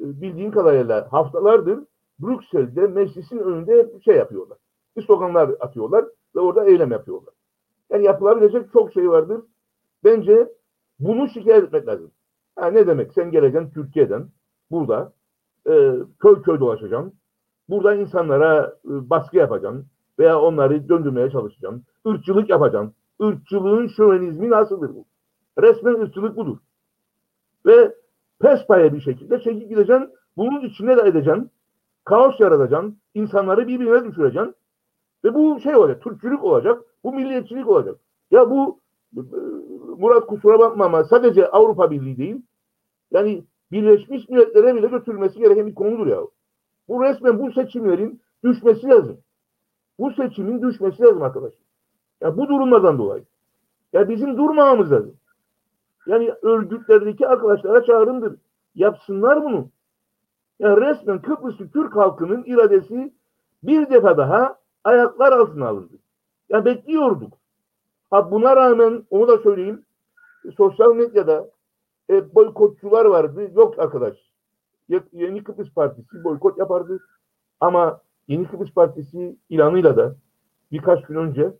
bildiğin kadarıyla haftalardır Brüksel'de meclisin önünde şey yapıyorlar. Bir sloganlar atıyorlar ve orada eylem yapıyorlar. Yani yapılabilecek çok şey vardır. Bence bunu şikayet etmek lazım. Ha, ne demek? Sen geleceksin Türkiye'den burada e, köy köy dolaşacaksın. Burada insanlara e, baskı yapacaksın veya onları döndürmeye çalışacaksın. Irkçılık yapacaksın. Irkçılığın şövenizmi nasıldır bu? Resmen ırkçılık budur. Ve pespaya bir şekilde çekip gideceksin. Bunun içine de edeceksin. Kaos yaratacaksın. insanları birbirine düşüreceksin. Ve bu şey olacak. Türkçülük olacak. Bu milliyetçilik olacak. Ya bu e, Murat kusura bakma ama sadece Avrupa Birliği değil. Yani Birleşmiş Milletler'e bile götürülmesi gereken bir konudur ya. Bu resmen bu seçimlerin düşmesi lazım. Bu seçimin düşmesi lazım arkadaşlar. Ya bu durumlardan dolayı. Ya bizim durmamamız lazım. Yani örgütlerdeki arkadaşlara çağrımdır. Yapsınlar bunu. Ya resmen Kıbrıslı Türk halkının iradesi bir defa daha ayaklar altına alındı. Ya bekliyorduk. Ha buna rağmen onu da söyleyeyim. Sosyal medyada e, boykotçular vardı. Yok arkadaş. Yeni Kıbrıs Partisi boykot yapardı. Ama Yeni Kıbrıs Partisi ilanıyla da birkaç gün önce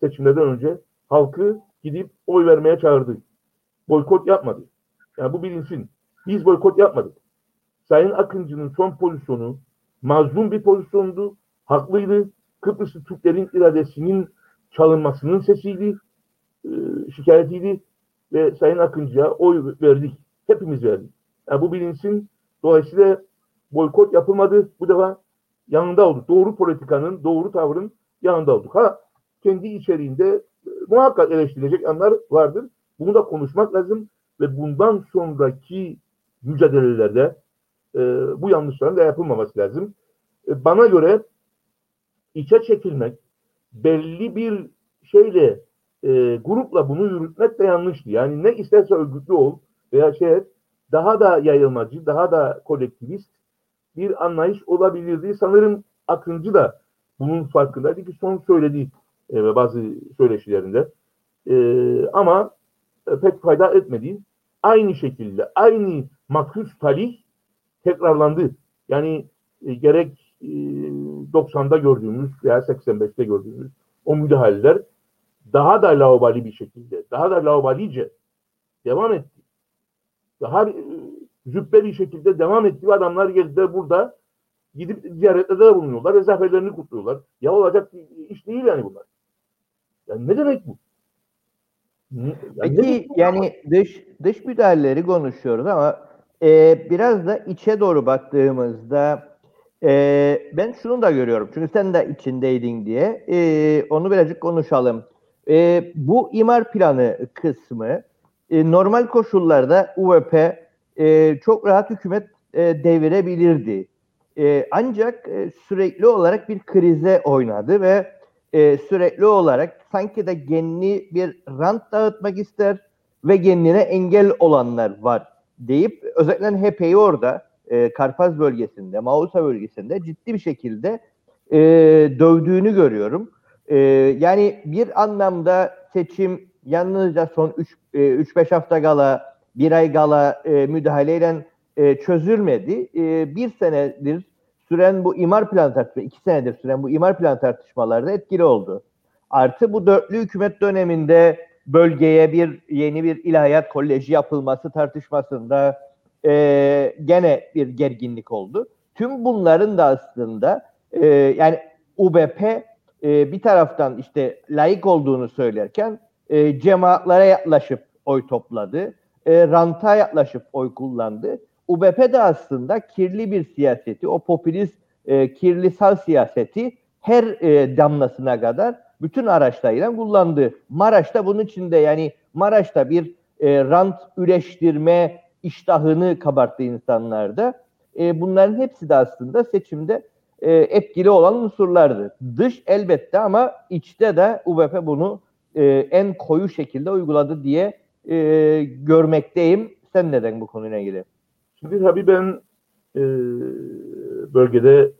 seçimlerden önce halkı gidip oy vermeye çağırdı. Boykot yapmadı. Yani bu bilinsin. Biz boykot yapmadık. Sayın Akıncı'nın son pozisyonu mazlum bir pozisyondu. Haklıydı. Kıbrıslı Türklerin iradesinin çalınmasının sesiydi. E, şikayetiydi. Ve Sayın Akıncı'ya oy verdik. Hepimiz verdik. Yani bu bilinsin. Dolayısıyla boykot yapılmadı. Bu defa yanında olduk. Doğru politikanın, doğru tavrın yanında olduk. Ha kendi içeriğinde e, muhakkak eleştirilecek anlar vardır. Bunu da konuşmak lazım ve bundan sonraki mücadelelerde e, bu yanlışların da yapılmaması lazım. E, bana göre içe çekilmek, belli bir şeyle e, grupla bunu yürütmek de yanlıştı. Yani ne isterse örgütlü ol veya şey daha da yayılmacı, daha da kolektivist bir anlayış olabilirdi. Sanırım Akıncı da bunun farkındaydı ki son söylediği e, bazı söyleşilerinde. E, ama pek fayda etmedi. Aynı şekilde aynı makus talih tekrarlandı. Yani e, gerek e, 90'da gördüğümüz veya 85'te gördüğümüz o müdahaleler daha da laubali bir şekilde, daha da laubalice devam etti. Daha e, züppe bir şekilde devam etti ve adamlar geldi burada gidip ziyaretlerde bulunuyorlar ve zaferlerini kutluyorlar. Ya olacak iş değil yani bunlar. Yani ne demek bu? Peki yani dış dış müdahaleleri konuşuyoruz ama e, biraz da içe doğru baktığımızda e, ben şunu da görüyorum. Çünkü sen de içindeydin diye e, onu birazcık konuşalım. E, bu imar planı kısmı e, normal koşullarda UVP e, çok rahat hükümet e, devirebilirdi. E, ancak e, sürekli olarak bir krize oynadı ve e, sürekli olarak sanki de genli bir rant dağıtmak ister ve kendine engel olanlar var deyip özellikle HP'yi orada e, Karpaz bölgesinde, Mausa bölgesinde ciddi bir şekilde e, dövdüğünü görüyorum. E, yani bir anlamda seçim yalnızca son 3-5 e, hafta gala, bir ay gala e, müdahaleyle e, çözülmedi. E, bir senedir süren bu imar plan tartışma, iki senedir süren bu imar plan tartışmalarda etkili oldu. Artı bu dörtlü hükümet döneminde bölgeye bir yeni bir ilahiyat koleji yapılması tartışmasında e, gene bir gerginlik oldu. Tüm bunların da aslında e, yani UBP e, bir taraftan işte layık olduğunu söylerken e, cemaatlere yaklaşıp oy topladı. E, ranta yaklaşıp oy kullandı. UBP de aslında kirli bir siyaseti, o popülist e, kirli sağ siyaseti her e, damlasına kadar bütün araçlarıyla kullandı. Maraş'ta bunun içinde yani Maraş'ta bir e, rant üreştirme iştahını kabarttı insanlarda. E, bunların hepsi de aslında seçimde e, etkili olan unsurlardı. Dış elbette ama içte de UBP bunu e, en koyu şekilde uyguladı diye e, görmekteyim. Sen neden bu konuyla ilgili? Şimdi tabii ben e, bölgede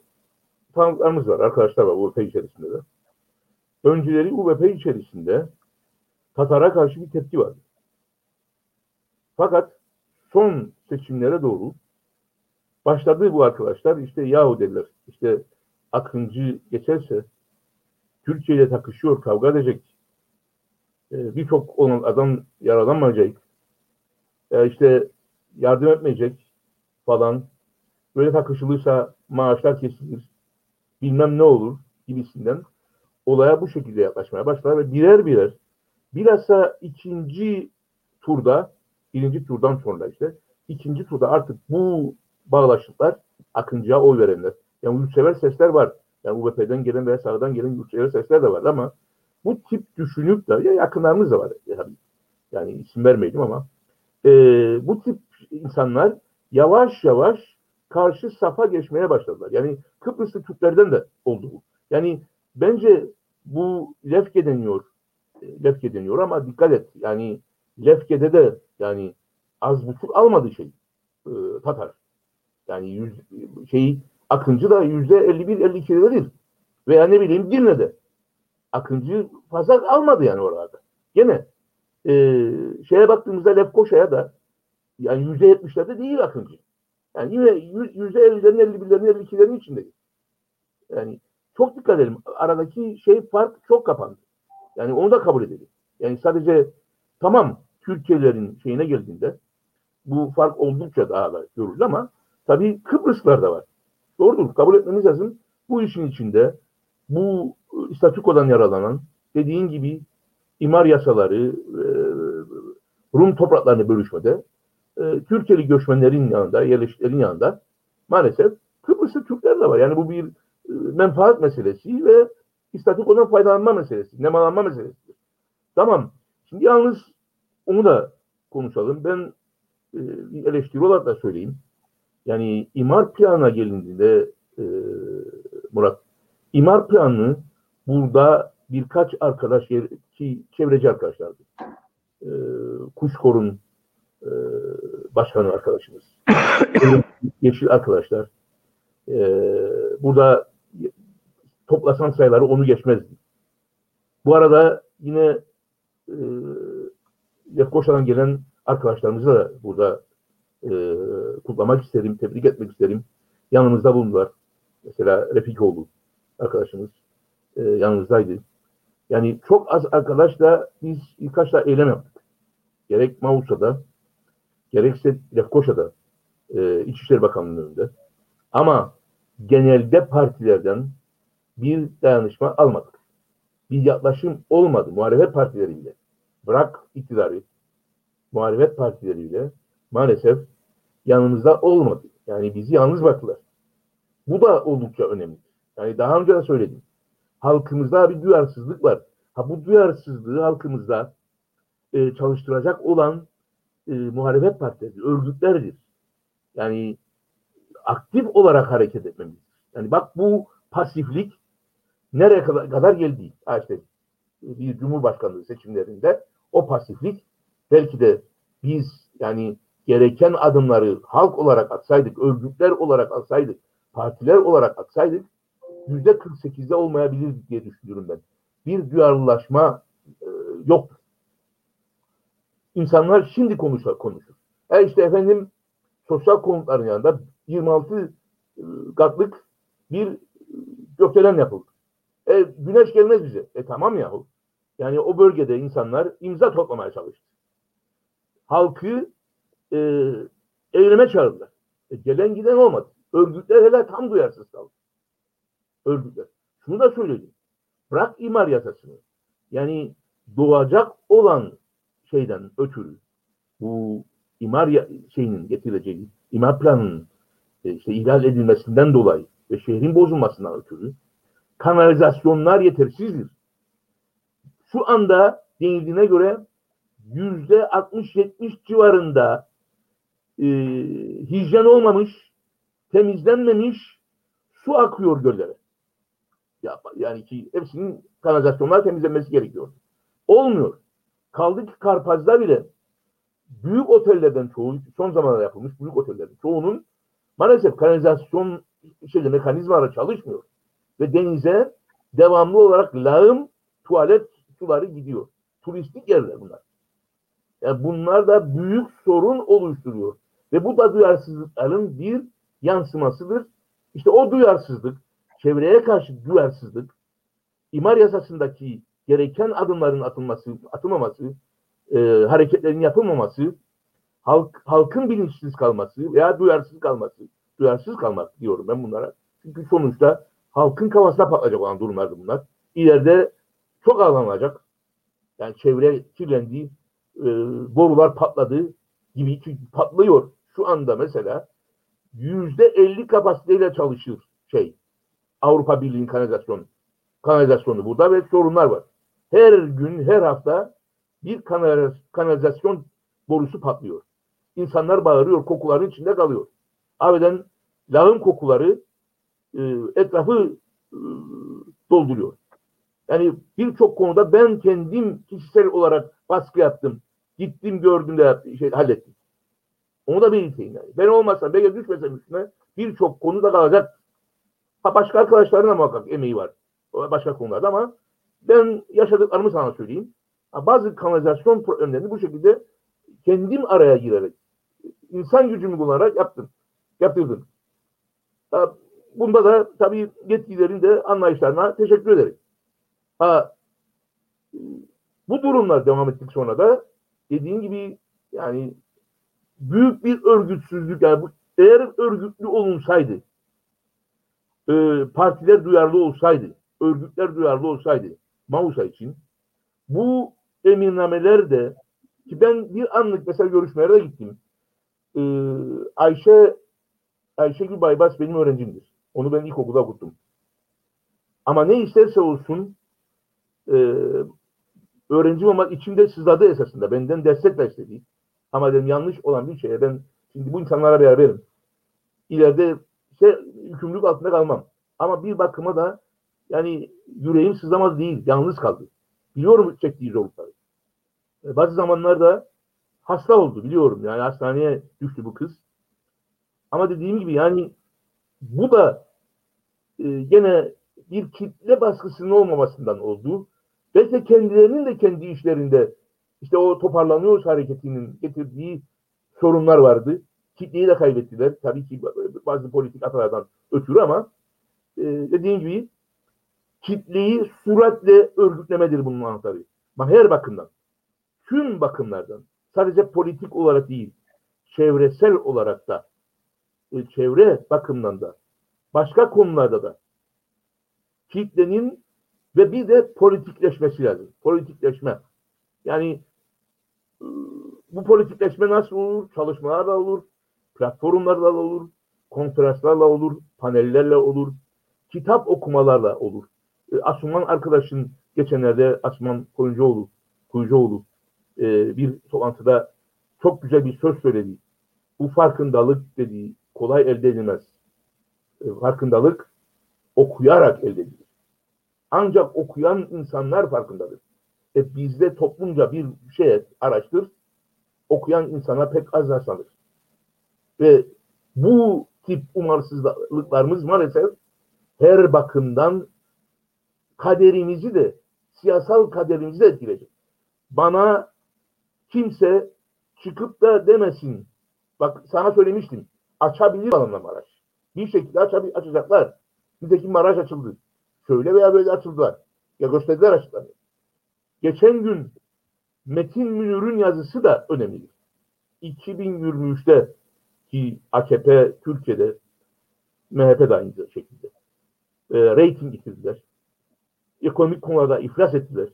tanıklarımız var, arkadaşlar var UBP içerisinde de. Önceleri UBP içerisinde Tatar'a karşı bir tepki vardı. Fakat son seçimlere doğru başladı bu arkadaşlar işte yahu dediler işte Akıncı geçerse Türkiye ile takışıyor, kavga edecek. Ee, Birçok onun adam yaralanmayacak. Ee, işte yardım etmeyecek falan. Böyle takışılırsa maaşlar kesilir. Bilmem ne olur gibisinden olaya bu şekilde yaklaşmaya başlar ve birer birer bilhassa ikinci turda birinci turdan sonra işte ikinci turda artık bu bağlaşıklar Akıncı'ya oy verenler. Yani yurtsever sesler var. Yani UBP'den gelen veya sağdan gelen yurtsever sesler de var ama bu tip düşünüp de ya yakınlarımız da var. Yani, yani isim vermeyelim ama e, bu tip insanlar yavaş yavaş karşı safa geçmeye başladılar. Yani Kıbrıslı Türklerden de oldu bu. Yani bence bu Lefke deniyor. E, Lefke deniyor ama dikkat et. Yani Lefke'de de yani az buçuk almadı şey e, Tatar. Yani yüz, şeyi Akıncı da yüzde 51-52'de değil. Veya ne bileyim Girne'de. Akıncı fazla almadı yani oralarda. Gene e, şeye baktığımızda Lefkoşa'ya da yani yüzde yetmişlerde değil Akıncı. Yani yine yüzde ellilerin, elli birlerin, elli ikilerin içindeyiz. Yani çok dikkat edelim. Aradaki şey fark çok kapandı. Yani onu da kabul edelim. Yani sadece tamam Türkiye'lerin şeyine geldiğinde bu fark oldukça daha da görülür ama tabii Kıbrıslar da var. Doğrudur. Kabul etmemiz lazım. Bu işin içinde bu statükodan yaralanan dediğin gibi imar yasaları, Rum topraklarını bölüşmede e, Türkiye'li göçmenlerin yanında, yerleşiklerin yanında maalesef Kıbrıslı Türkler de var. Yani bu bir e, menfaat meselesi ve istatikodan faydalanma meselesi, nemalanma meselesi. Tamam. Şimdi yalnız onu da konuşalım. Ben e, eleştiri olarak da söyleyeyim. Yani imar planına gelindiğinde e, Murat, imar planını burada birkaç arkadaş, çevreci arkadaşlardı. E, Kuşkor'un e, başkanı arkadaşımız. [COUGHS] Yeşil arkadaşlar. E, burada toplasan sayıları onu geçmezdi. Bu arada yine e, Lefkoşa'dan gelen arkadaşlarımızı da burada e, kutlamak isterim, tebrik etmek isterim. Yanımızda bulundular. Mesela Refikoğlu arkadaşımız e, yanımızdaydı. Yani çok az arkadaşla biz birkaç da eylem yaptık. Gerek Mausa'da, gerekse Lefkoşa'da, e, İçişleri Bakanlığı'nın önünde. Ama genelde partilerden bir dayanışma almadık. Bir yaklaşım olmadı muhalefet partileriyle. Bırak iktidarı, muhalefet partileriyle maalesef yanımızda olmadı. Yani bizi yalnız bıraktılar. Bu da oldukça önemli. Yani daha önce de söyledim. Halkımızda bir duyarsızlık var. Ha bu duyarsızlığı halkımızda e, çalıştıracak olan e, muhalefet partileri, örgütlerdir. Yani aktif olarak hareket etmemiz. Yani bak bu pasiflik nereye kadar, kadar geldi? Ha işte bir cumhurbaşkanlığı seçimlerinde o pasiflik belki de biz yani gereken adımları halk olarak atsaydık, örgütler olarak atsaydık, partiler olarak atsaydık yüzde 48'de olmayabilir diye düşünüyorum ben. Bir duyarlılaşma e, yok. İnsanlar şimdi konuşur, konuşur. E işte efendim sosyal konutların yanında 26 e, katlık bir gökdelen yapıldı. E, güneş gelmez bize. E tamam yahu. Yani o bölgede insanlar imza toplamaya çalıştı. Halkı e, eyleme çağırdılar. E, gelen giden olmadı. Örgütler hele tam duyarsız kaldı. Örgütler. Şunu da söyleyeyim. Bırak imar yasasını. Yani doğacak olan şeyden ötürü bu imar şeyinin getireceği imar planının e, işte ihlal edilmesinden dolayı ve şehrin bozulmasından ötürü kanalizasyonlar yetersizdir. Şu anda denildiğine göre yüzde 60-70 civarında e, hijyen olmamış, temizlenmemiş su akıyor göllere. Ya, yani ki hepsinin kanalizasyonlar temizlenmesi gerekiyor. Olmuyor. Kaldı ki Karpaz'da bile büyük otellerden çoğu, son zamanlarda yapılmış büyük otellerin çoğunun maalesef kanalizasyon şeyde mekanizmaları çalışmıyor. Ve denize devamlı olarak lağım, tuvalet suları gidiyor. Turistik yerler bunlar. Yani bunlar da büyük sorun oluşturuyor. Ve bu da duyarsızlıkların bir yansımasıdır. İşte o duyarsızlık, çevreye karşı duyarsızlık, imar yasasındaki gereken adımların atılması, atılmaması, e, hareketlerin yapılmaması, halk, halkın bilinçsiz kalması veya duyarsız kalması, duyarsız kalmak diyorum ben bunlara. Çünkü sonuçta halkın kafasına patlayacak olan durumlardı bunlar. İleride çok ağlanacak. Yani çevre kirlendiği, e, borular patladı gibi çünkü patlıyor. Şu anda mesela yüzde elli kapasiteyle çalışır şey Avrupa Birliği'nin kanalizasyon kanalizasyonu burada ve sorunlar var. Her gün, her hafta bir kanalizasyon borusu patlıyor. İnsanlar bağırıyor, kokuların içinde kalıyor. Abiden lağım kokuları e, etrafı e, dolduruyor. Yani birçok konuda ben kendim kişisel olarak baskı yaptım. Gittim gördüm de şey, hallettim. Onu da belirteyim yani. Ben olmazsam, belki düşmesem üstüne birçok konu da kalacak. Ha, başka arkadaşların da muhakkak emeği var. Başka konularda ama ben yaşadıklarımı sana söyleyeyim. Bazı kanalizasyon problemlerini bu şekilde kendim araya girerek insan gücümü kullanarak yaptım. Yaptırdım. Bunda da tabii yetkililerin de anlayışlarına teşekkür ederim. Ha, bu durumlar devam ettik sonra da dediğim gibi yani büyük bir örgütsüzlük yani bu, eğer örgütlü olunsaydı e, partiler duyarlı olsaydı örgütler duyarlı olsaydı Mausa için bu emirnameler de ki ben bir anlık mesela görüşmelere gittim. Ee, Ayşe Ayşegül Baybas benim öğrencimdir. Onu ben ilkokulda okuttum. Ama ne isterse olsun e, öğrencim ama içimde sızladı esasında. Benden destek besledi. Ama dedim yanlış olan bir şeye ben şimdi bu insanlara beraberim. İleride işte yükümlülük altında kalmam. Ama bir bakıma da yani yüreğim sızlamaz değil. Yalnız kaldı. Biliyorum çektiği zorlukları. E, bazı zamanlarda hasta oldu biliyorum. Yani hastaneye düştü bu kız. Ama dediğim gibi yani bu da e, gene bir kitle baskısının olmamasından oldu. Ve de kendilerinin de kendi işlerinde işte o toparlanıyoruz hareketinin getirdiği sorunlar vardı. Kitleyi de kaybettiler. Tabii ki bazı politik hatalardan ötürü ama e, dediğim gibi kitleyi süratle örgütlemedir bunun anahtarı. Bak her bakımdan. Tüm bakımlardan. Sadece politik olarak değil. Çevresel olarak da. E, çevre bakımından da. Başka konularda da. Kitlenin ve bir de politikleşmesi lazım. Politikleşme. Yani e, bu politikleşme nasıl olur? Çalışmalarla olur. Platformlarla olur. Konferanslarla olur. Panellerle olur. Kitap okumalarla olur. E, Asuman arkadaşın geçenlerde Asuman Koyuncuoğlu, Koyuncuoğlu e, bir toplantıda çok güzel bir söz söyledi. Bu farkındalık dediği kolay elde edilmez. E, farkındalık okuyarak elde edilir. Ancak okuyan insanlar farkındadır. E bizde toplumca bir şey araştır, okuyan insana pek az rastlanır. Ve bu tip umarsızlıklarımız maalesef her bakımdan kaderimizi de siyasal kaderimizi de etkileyecek. Bana kimse çıkıp da demesin. Bak sana söylemiştim. Açabilir alanla Maraş. Bir şekilde açabil açacaklar. Bizdeki Maraş açıldı. Şöyle veya böyle açıldılar. Ya gösterdiler açtılar. Geçen gün Metin Münir'in yazısı da önemli. 2023'te ki AKP Türkiye'de MHP de aynı şekilde e, reyting getirdiler. Ekonomik konularda iflas ettiler.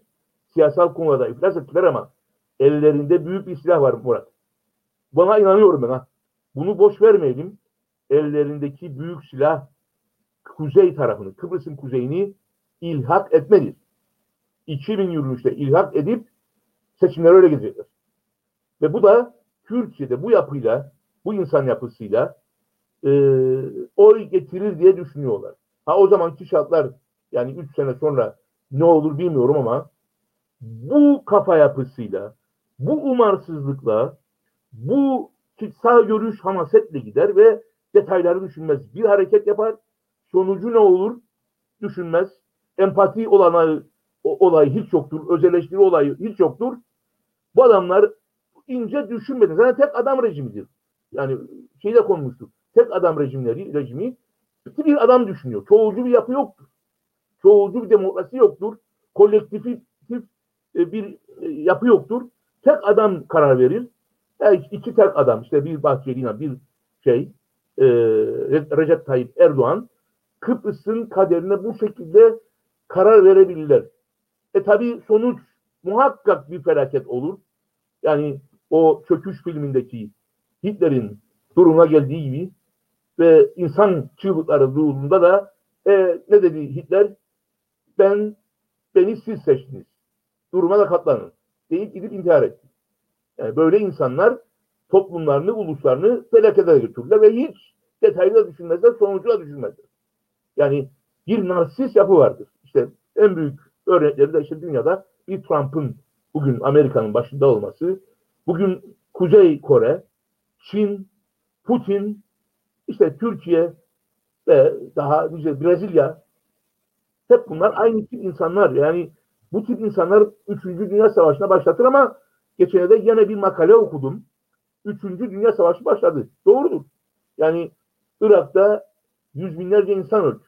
Siyasal konularda iflas ettiler ama ellerinde büyük bir silah var Murat. Bana inanıyorum ben ha. Bunu boş vermeyelim. Ellerindeki büyük silah kuzey tarafını, Kıbrıs'ın kuzeyini ilhak etmelidir. 2023'te ilhak edip seçimler öyle gidecekler. Ve bu da Türkiye'de bu yapıyla, bu insan yapısıyla e, oy getirir diye düşünüyorlar. Ha o zamanki şartlar yani 3 sene sonra ne olur bilmiyorum ama bu kafa yapısıyla, bu umarsızlıkla, bu sağ görüş hamasetle gider ve detayları düşünmez. Bir hareket yapar, sonucu ne olur düşünmez. Empati olana olay hiç yoktur. Öz eleştiri olayı hiç yoktur. Bu adamlar ince düşünmedi. Zaten tek adam rejimidir. Yani şeyde konmuştuk. Tek adam rejimleri, rejimi bir adam düşünüyor. Çoğulcu bir yapı yoktur. Çoğulcu bir demokrasi yoktur. Kolektifif e, bir e, yapı yoktur. Tek adam karar verir. Yani iki tek adam işte bir Bahçeli'yle bir şey e, Recep Tayyip Erdoğan Kıbrıs'ın kaderine bu şekilde karar verebilirler. E tabi sonuç muhakkak bir felaket olur. Yani o çöküş filmindeki Hitler'in duruma geldiği gibi ve insan çığlıkları duyulduğunda da e, ne dedi Hitler? Ben beni siz seçtiniz. Duruma da katlanın. Deyip gidip intihar etti. Yani böyle insanlar toplumlarını, uluslarını felakete götürdüler ve hiç detaylı düşünmezler, sonucu da düşünmezler. Yani bir narsist yapı vardır. İşte en büyük örnekleri de işte dünyada bir Trump'ın bugün Amerika'nın başında olması, bugün Kuzey Kore, Çin, Putin, işte Türkiye ve daha nice Brezilya hep bunlar aynı tip insanlar. Yani bu tip insanlar 3. Dünya Savaşı'na başlatır ama geçen de yine bir makale okudum. 3. Dünya Savaşı başladı. Doğrudur. Yani Irak'ta yüz binlerce insan öldü.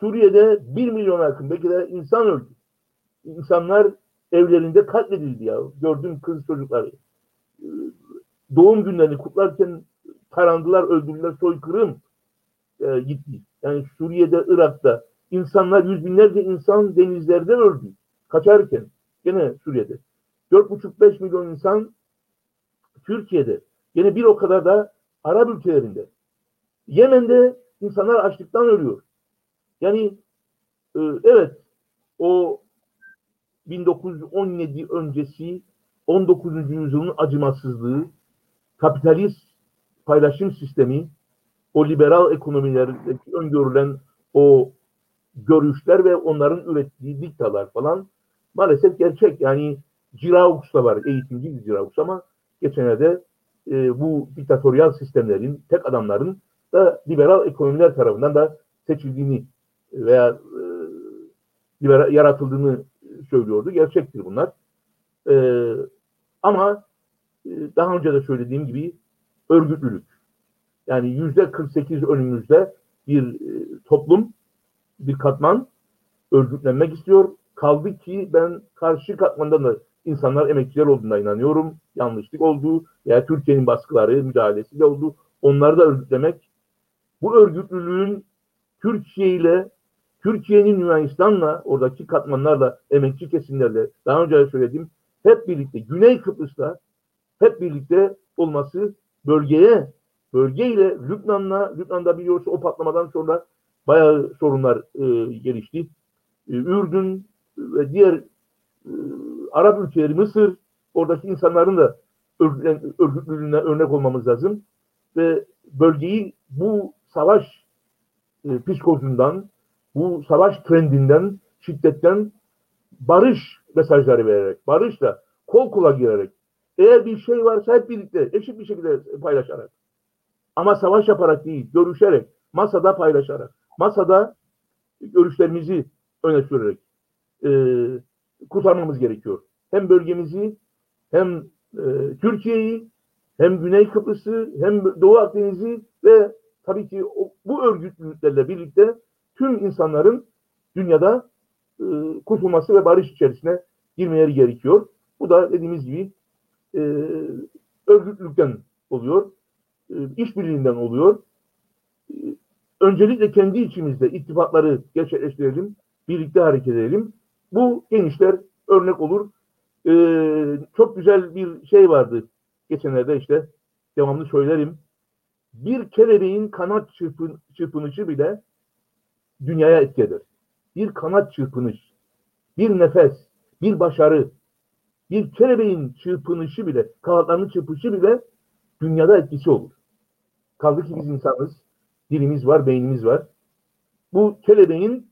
Suriye'de bir milyon yakın belki de insan öldü. İnsanlar evlerinde katledildi ya. Gördüm kız çocukları. Doğum günlerini kutlarken tarandılar, öldürdüler, soykırım e, gitti. Yani Suriye'de, Irak'ta insanlar, yüz binlerce insan denizlerde öldü. Kaçarken. Gene Suriye'de. 4,5-5 milyon insan Türkiye'de. Gene bir o kadar da Arap ülkelerinde. Yemen'de insanlar açlıktan ölüyor. Yani e, evet o 1917 öncesi 19. yüzyılın acımasızlığı, kapitalist paylaşım sistemi, o liberal ekonomilerdeki öngörülen o görüşler ve onların ürettiği diktalar falan maalesef gerçek. Yani Ciraux da var, eğitimci bir Ciraux ama geçenlerde e, bu diktatöryal sistemlerin, tek adamların da liberal ekonomiler tarafından da seçildiğini veya e, liberal, yaratıldığını söylüyordu. Gerçektir bunlar. E, ama e, daha önce de söylediğim gibi örgütlülük. Yani yüzde 48 önümüzde bir e, toplum, bir katman örgütlenmek istiyor. Kaldı ki ben karşı katmandan da insanlar emekçiler olduğuna inanıyorum. Yanlışlık olduğu veya Türkiye'nin baskıları, müdahalesiyle oldu. Onları da örgütlemek. Bu örgütlülüğün Türkiye ile Türkiye'nin Yunanistan'la oradaki katmanlarla, emekçi kesimlerle daha önce de söyledim hep birlikte Güney Kıbrıs'ta hep birlikte olması bölgeye bölgeyle Lübnan'la Lübnan'da biliyorsun o patlamadan sonra bayağı sorunlar e, gelişti. E, Ürdün ve diğer e, Arap ülkeleri Mısır oradaki insanların da örgütlülüğüne örnek olmamız lazım. Ve bölgeyi bu savaş e, psikozundan, bu savaş trendinden, şiddetten barış mesajları vererek, barışla kol kola girerek eğer bir şey varsa hep birlikte eşit bir şekilde paylaşarak. Ama savaş yaparak değil, görüşerek, masada paylaşarak, masada görüşlerimizi öne sürerek e, kurtarmamız gerekiyor. Hem bölgemizi, hem e, Türkiye'yi, hem Güney Kıbrıs'ı, hem Doğu Akdeniz'i ve tabii ki o, bu örgütlülüklerle birlikte tüm insanların dünyada e, kurtulması ve barış içerisine girmeleri gerekiyor. Bu da dediğimiz gibi e, örgütlülükten oluyor, e, işbirliğinden oluyor. Öncelikle kendi içimizde ittifakları gerçekleştirelim, birlikte hareket edelim. Bu genişler örnek olur. E, çok güzel bir şey vardı geçenlerde işte devamlı söylerim. Bir kelebeğin kanat çırpın, çırpınışı bile dünyaya etki. Bir kanat çırpınış, bir nefes, bir başarı, bir kelebeğin çırpınışı bile, kanatlarının çırpışı bile dünyada etkisi olur. Kaldı ki biz insanız, dilimiz var, beynimiz var. Bu kelebeğin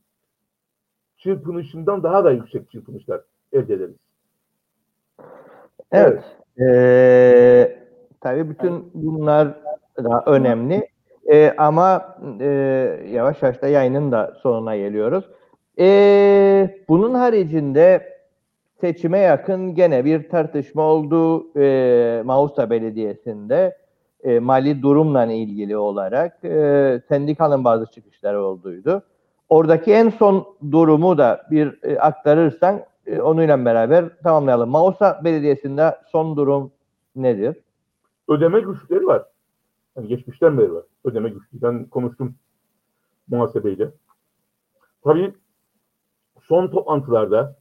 çırpınışından daha da yüksek çırpınışlar elde ederiz. Evet. Ee, tabii bütün bunlar da önemli. Ee, ama e, yavaş yavaş da yayının da sonuna geliyoruz. Ee, bunun haricinde seçime yakın gene bir tartışma oldu e, Mausa Belediyesi'nde e, mali durumla ilgili olarak e, sendikanın bazı çıkışları olduydu. Oradaki en son durumu da bir e, aktarırsan e, onunla beraber tamamlayalım. Mausa Belediyesi'nde son durum nedir? Ödeme güçlükleri var. Yani geçmişten beri var. Ödeme güçlüğü. Ben konuştum muhasebeyle. Tabii son toplantılarda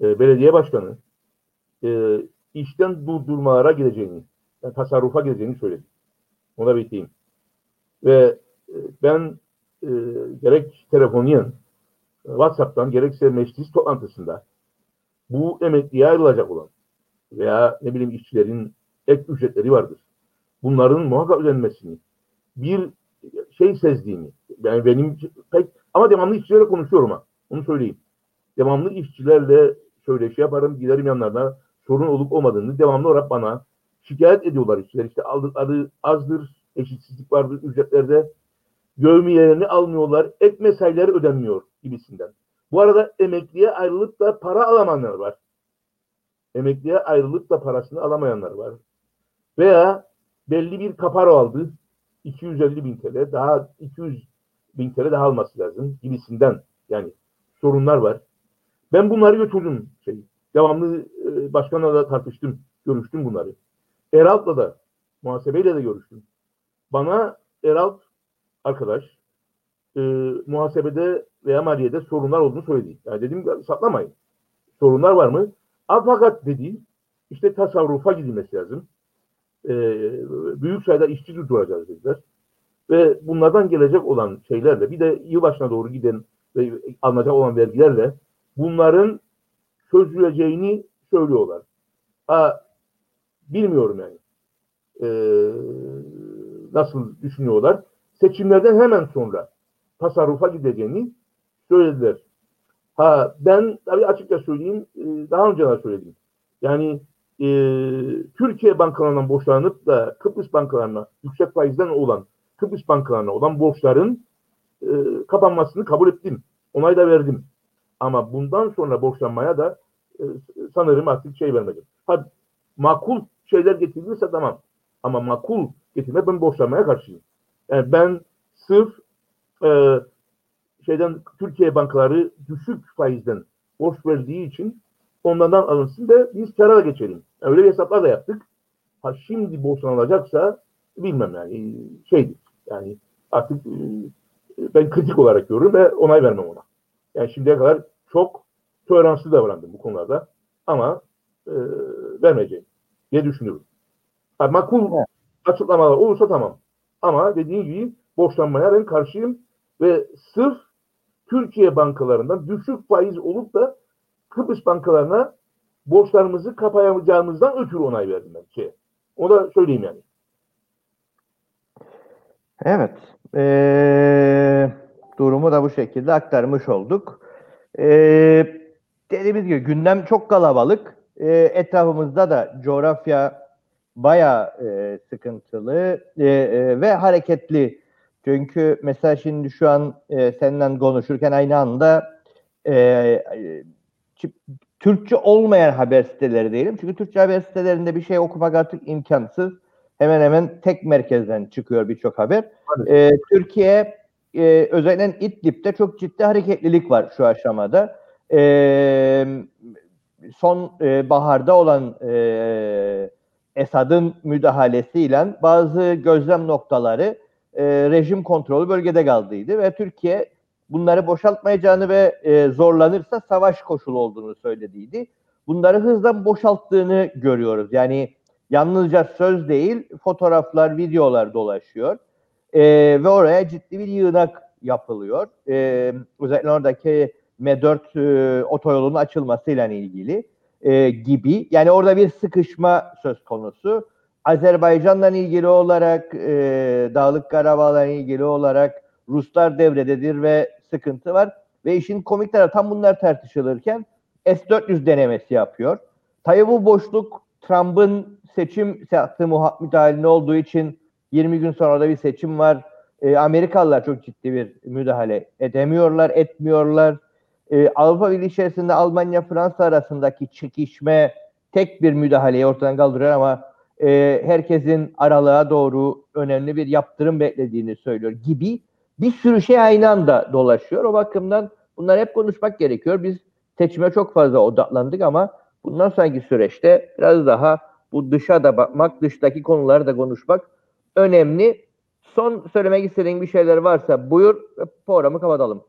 e, belediye başkanı e, işten durdurmalara gideceğini, yani tasarrufa gideceğini söyledi. Ona bekleyeyim. Ve e, ben e, gerek telefoniyen, WhatsApp'tan gerekse meclis toplantısında bu emekliye ayrılacak olan veya ne bileyim işçilerin ek ücretleri vardır. Bunların muhakkak ödenmesini bir şey sezdiğimi yani benim pek ama devamlı işçilerle konuşuyorum ha. Onu söyleyeyim. Devamlı işçilerle söyleşi yaparım. Giderim yanlarına sorun olup olmadığını devamlı olarak bana şikayet ediyorlar işçiler. İşte aldıkları azdır, eşitsizlik vardır ücretlerde. Gövmiyelerini almıyorlar, ek mesaileri ödenmiyor gibisinden. Bu arada emekliye ayrılıp da para alamayanlar var. Emekliye ayrılıp da parasını alamayanlar var. Veya belli bir kaparo aldı. 250 bin TL, daha 200 bin TL daha alması lazım gibisinden. Yani sorunlar var. Ben bunları götürdüm. Şey, devamlı e, başkanla da tartıştım, görüştüm bunları. Eralt'la da, muhasebeyle de görüştüm. Bana Eralt arkadaş e, muhasebede veya maliyede sorunlar olduğunu söyledi. Yani dedim saklamayın. Sorunlar var mı? A, fakat dedi işte tasarrufa gidilmesi lazım. E, büyük sayıda işçi durduracağız dediler. Ve bunlardan gelecek olan şeylerle bir de yılbaşına doğru giden ve alınacak olan vergilerle bunların çözüleceğini söylüyorlar. Ha, bilmiyorum yani. Ee, nasıl düşünüyorlar? Seçimlerden hemen sonra tasarrufa gideceğini söylediler. Ha ben tabii açıkça söyleyeyim, e, daha önce de söyledim. Yani e, Türkiye bankalarından borçlanıp da Kıbrıs bankalarına yüksek faizden olan Kıbrıs bankalarına olan borçların e, kapanmasını kabul ettim. Onay da verdim. Ama bundan sonra borçlanmaya da e, sanırım artık şey vermedim. Ha, makul şeyler getirilirse tamam. Ama makul getirme ben borçlanmaya karşıyım. Yani ben sırf e, şeyden Türkiye bankaları düşük faizden borç verdiği için onlardan alınsın da biz kara geçelim. Yani öyle bir hesaplar da yaptık. Ha şimdi borçlanılacaksa bilmem yani şeydir. Yani artık e, ben kritik olarak görüyorum ve onay vermem ona. Yani şimdiye kadar çok toleranslı davrandım bu konularda. Ama e, vermeyeceğim diye düşünüyorum. Ha, makul açıklamalar olursa tamam. Ama dediğim gibi borçlanmaya ben karşıyım ve sırf Türkiye bankalarından düşük faiz olup da Kıbrıs bankalarına borçlarımızı kapayacağımızdan ötürü onay verdim ben. Şey. O da söyleyeyim yani. Evet. Ee, durumu da bu şekilde aktarmış olduk. Ee, dediğimiz gibi gündem çok kalabalık. Ee, etrafımızda da coğrafya bayağı e, sıkıntılı e, e, ve hareketli. Çünkü mesela şimdi şu an e, senden konuşurken aynı anda e, e, Türkçe olmayan haber siteleri diyelim. Çünkü Türkçe haber sitelerinde bir şey okumak artık imkansız. Hemen hemen tek merkezden çıkıyor birçok haber. E, Türkiye e, özellikle İdlib'de çok ciddi hareketlilik var şu aşamada. E, son e, baharda olan e, Esad'ın müdahalesiyle bazı gözlem noktaları e, rejim kontrolü bölgede kaldıydı ve Türkiye bunları boşaltmayacağını ve e, zorlanırsa savaş koşulu olduğunu söylediydi. Bunları hızla boşalttığını görüyoruz. Yani yalnızca söz değil, fotoğraflar, videolar dolaşıyor. E, ve oraya ciddi bir yığınak yapılıyor. E, özellikle oradaki M4 e, otoyolunun açılmasıyla ilgili e, gibi. Yani orada bir sıkışma söz konusu. Azerbaycan'la ilgili olarak, e, Dağlık Karabağ'la ilgili olarak Ruslar devrededir ve sıkıntı var. Ve işin komik tarafı tam bunlar tartışılırken S-400 denemesi yapıyor. Tabii bu boşluk Trump'ın seçim yaptığı müdahalinde olduğu için 20 gün sonra da bir seçim var. E, Amerikalılar çok ciddi bir müdahale edemiyorlar, etmiyorlar. E, Avrupa Birliği içerisinde Almanya, Fransa arasındaki çekişme tek bir müdahaleyi ortadan kaldırıyor ama e, herkesin aralığa doğru önemli bir yaptırım beklediğini söylüyor gibi bir sürü şey aynı anda dolaşıyor. O bakımdan bunlar hep konuşmak gerekiyor. Biz seçime çok fazla odaklandık ama bundan sonraki süreçte biraz daha bu dışa da bakmak, dıştaki konuları da konuşmak önemli. Son söylemek istediğin bir şeyler varsa buyur programı kapatalım.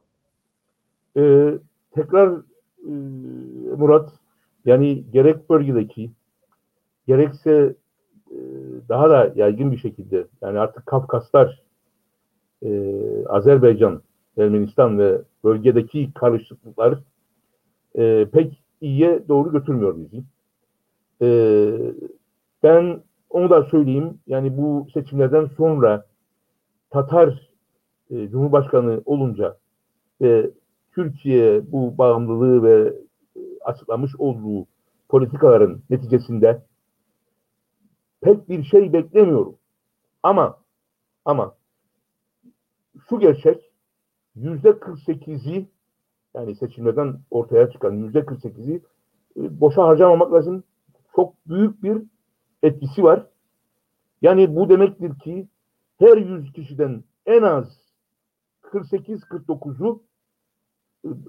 Ee, tekrar e, Murat yani gerek bölgedeki gerekse e, daha da yaygın bir şekilde yani artık Kafkaslar e, Azerbaycan, Ermenistan ve bölgedeki karışıklıklar e, pek iyiye doğru götürmüyor bizi. E, ben onu da söyleyeyim. Yani bu seçimlerden sonra Tatar e, Cumhurbaşkanı olunca ve Türkiye bu bağımlılığı ve açıklamış olduğu politikaların neticesinde pek bir şey beklemiyorum. Ama ama şu gerçek yüzde 48'i yani seçimlerden ortaya çıkan yüzde 48'i e, boşa harcamamak lazım. Çok büyük bir etkisi var. Yani bu demektir ki her 100 kişiden en az 48-49'u e,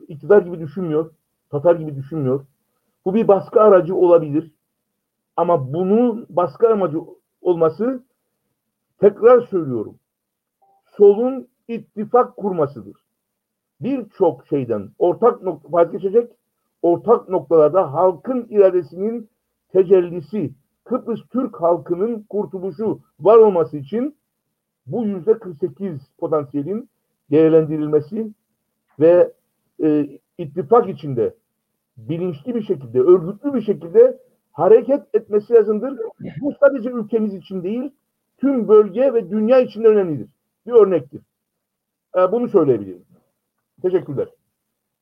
iktidar gibi düşünmüyor, Tatar gibi düşünmüyor. Bu bir baskı aracı olabilir. Ama bunun baskı amacı olması tekrar söylüyorum. Solun ittifak kurmasıdır. Birçok şeyden ortak nokta vazgeçecek, ortak noktalarda halkın iradesinin tecellisi, Kıbrıs Türk halkının kurtuluşu var olması için bu yüzde 48 potansiyelin değerlendirilmesi ve e, ittifak içinde bilinçli bir şekilde, örgütlü bir şekilde hareket etmesi lazımdır. Bu sadece ülkemiz için değil, tüm bölge ve dünya için de önemlidir. Bir örnektir. E, bunu söyleyebilirim. Teşekkürler.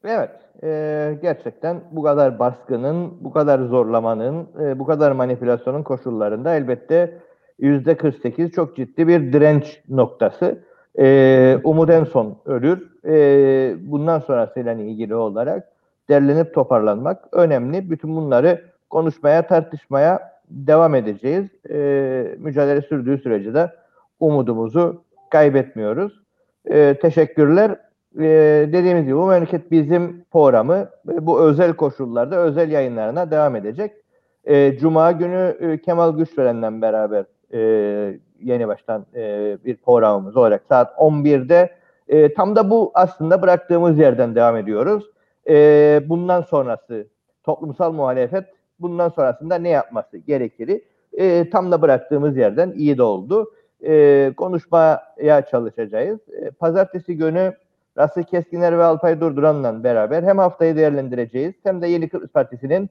Evet, e, gerçekten bu kadar baskının, bu kadar zorlamanın, e, bu kadar manipülasyonun koşullarında elbette yüzde 48 çok ciddi bir direnç noktası. E, Umut en son ölür. E, bundan sonrasıyla ilgili olarak derlenip toparlanmak önemli. Bütün bunları konuşmaya, tartışmaya devam edeceğiz. E, mücadele sürdüğü sürece de umudumuzu kaybetmiyoruz. E, teşekkürler. E, dediğimiz gibi bu memleket bizim programı bu özel koşullarda özel yayınlarına devam edecek. E, Cuma günü e, Kemal Güçveren'le beraber e, yeni baştan e, bir programımız olarak saat 11'de e, tam da bu aslında bıraktığımız yerden devam ediyoruz. E, bundan sonrası toplumsal muhalefet bundan sonrasında ne yapması gerekir? E, tam da bıraktığımız yerden iyi de oldu e, konuşmaya çalışacağız. E, pazartesi günü Rasıl Keskiner ve Alpay Durduran'la beraber hem haftayı değerlendireceğiz hem de Yeni Kıbrıs Partisi'nin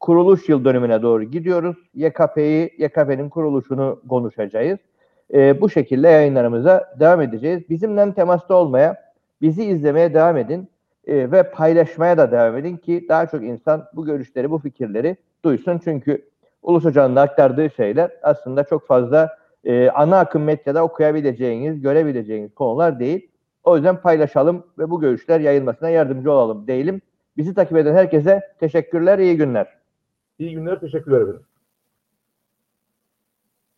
kuruluş yıl dönümüne doğru gidiyoruz. YKP'yi, YKP'nin kuruluşunu konuşacağız. E, bu şekilde yayınlarımıza devam edeceğiz. Bizimle temasta olmaya, bizi izlemeye devam edin e, ve paylaşmaya da devam edin ki daha çok insan bu görüşleri, bu fikirleri duysun. Çünkü Ulus Hoca'nın aktardığı şeyler aslında çok fazla e, ana akım medyada okuyabileceğiniz, görebileceğiniz konular değil. O yüzden paylaşalım ve bu görüşler yayılmasına yardımcı olalım diyelim. Bizi takip eden herkese teşekkürler, iyi günler. İyi günler, teşekkürler efendim.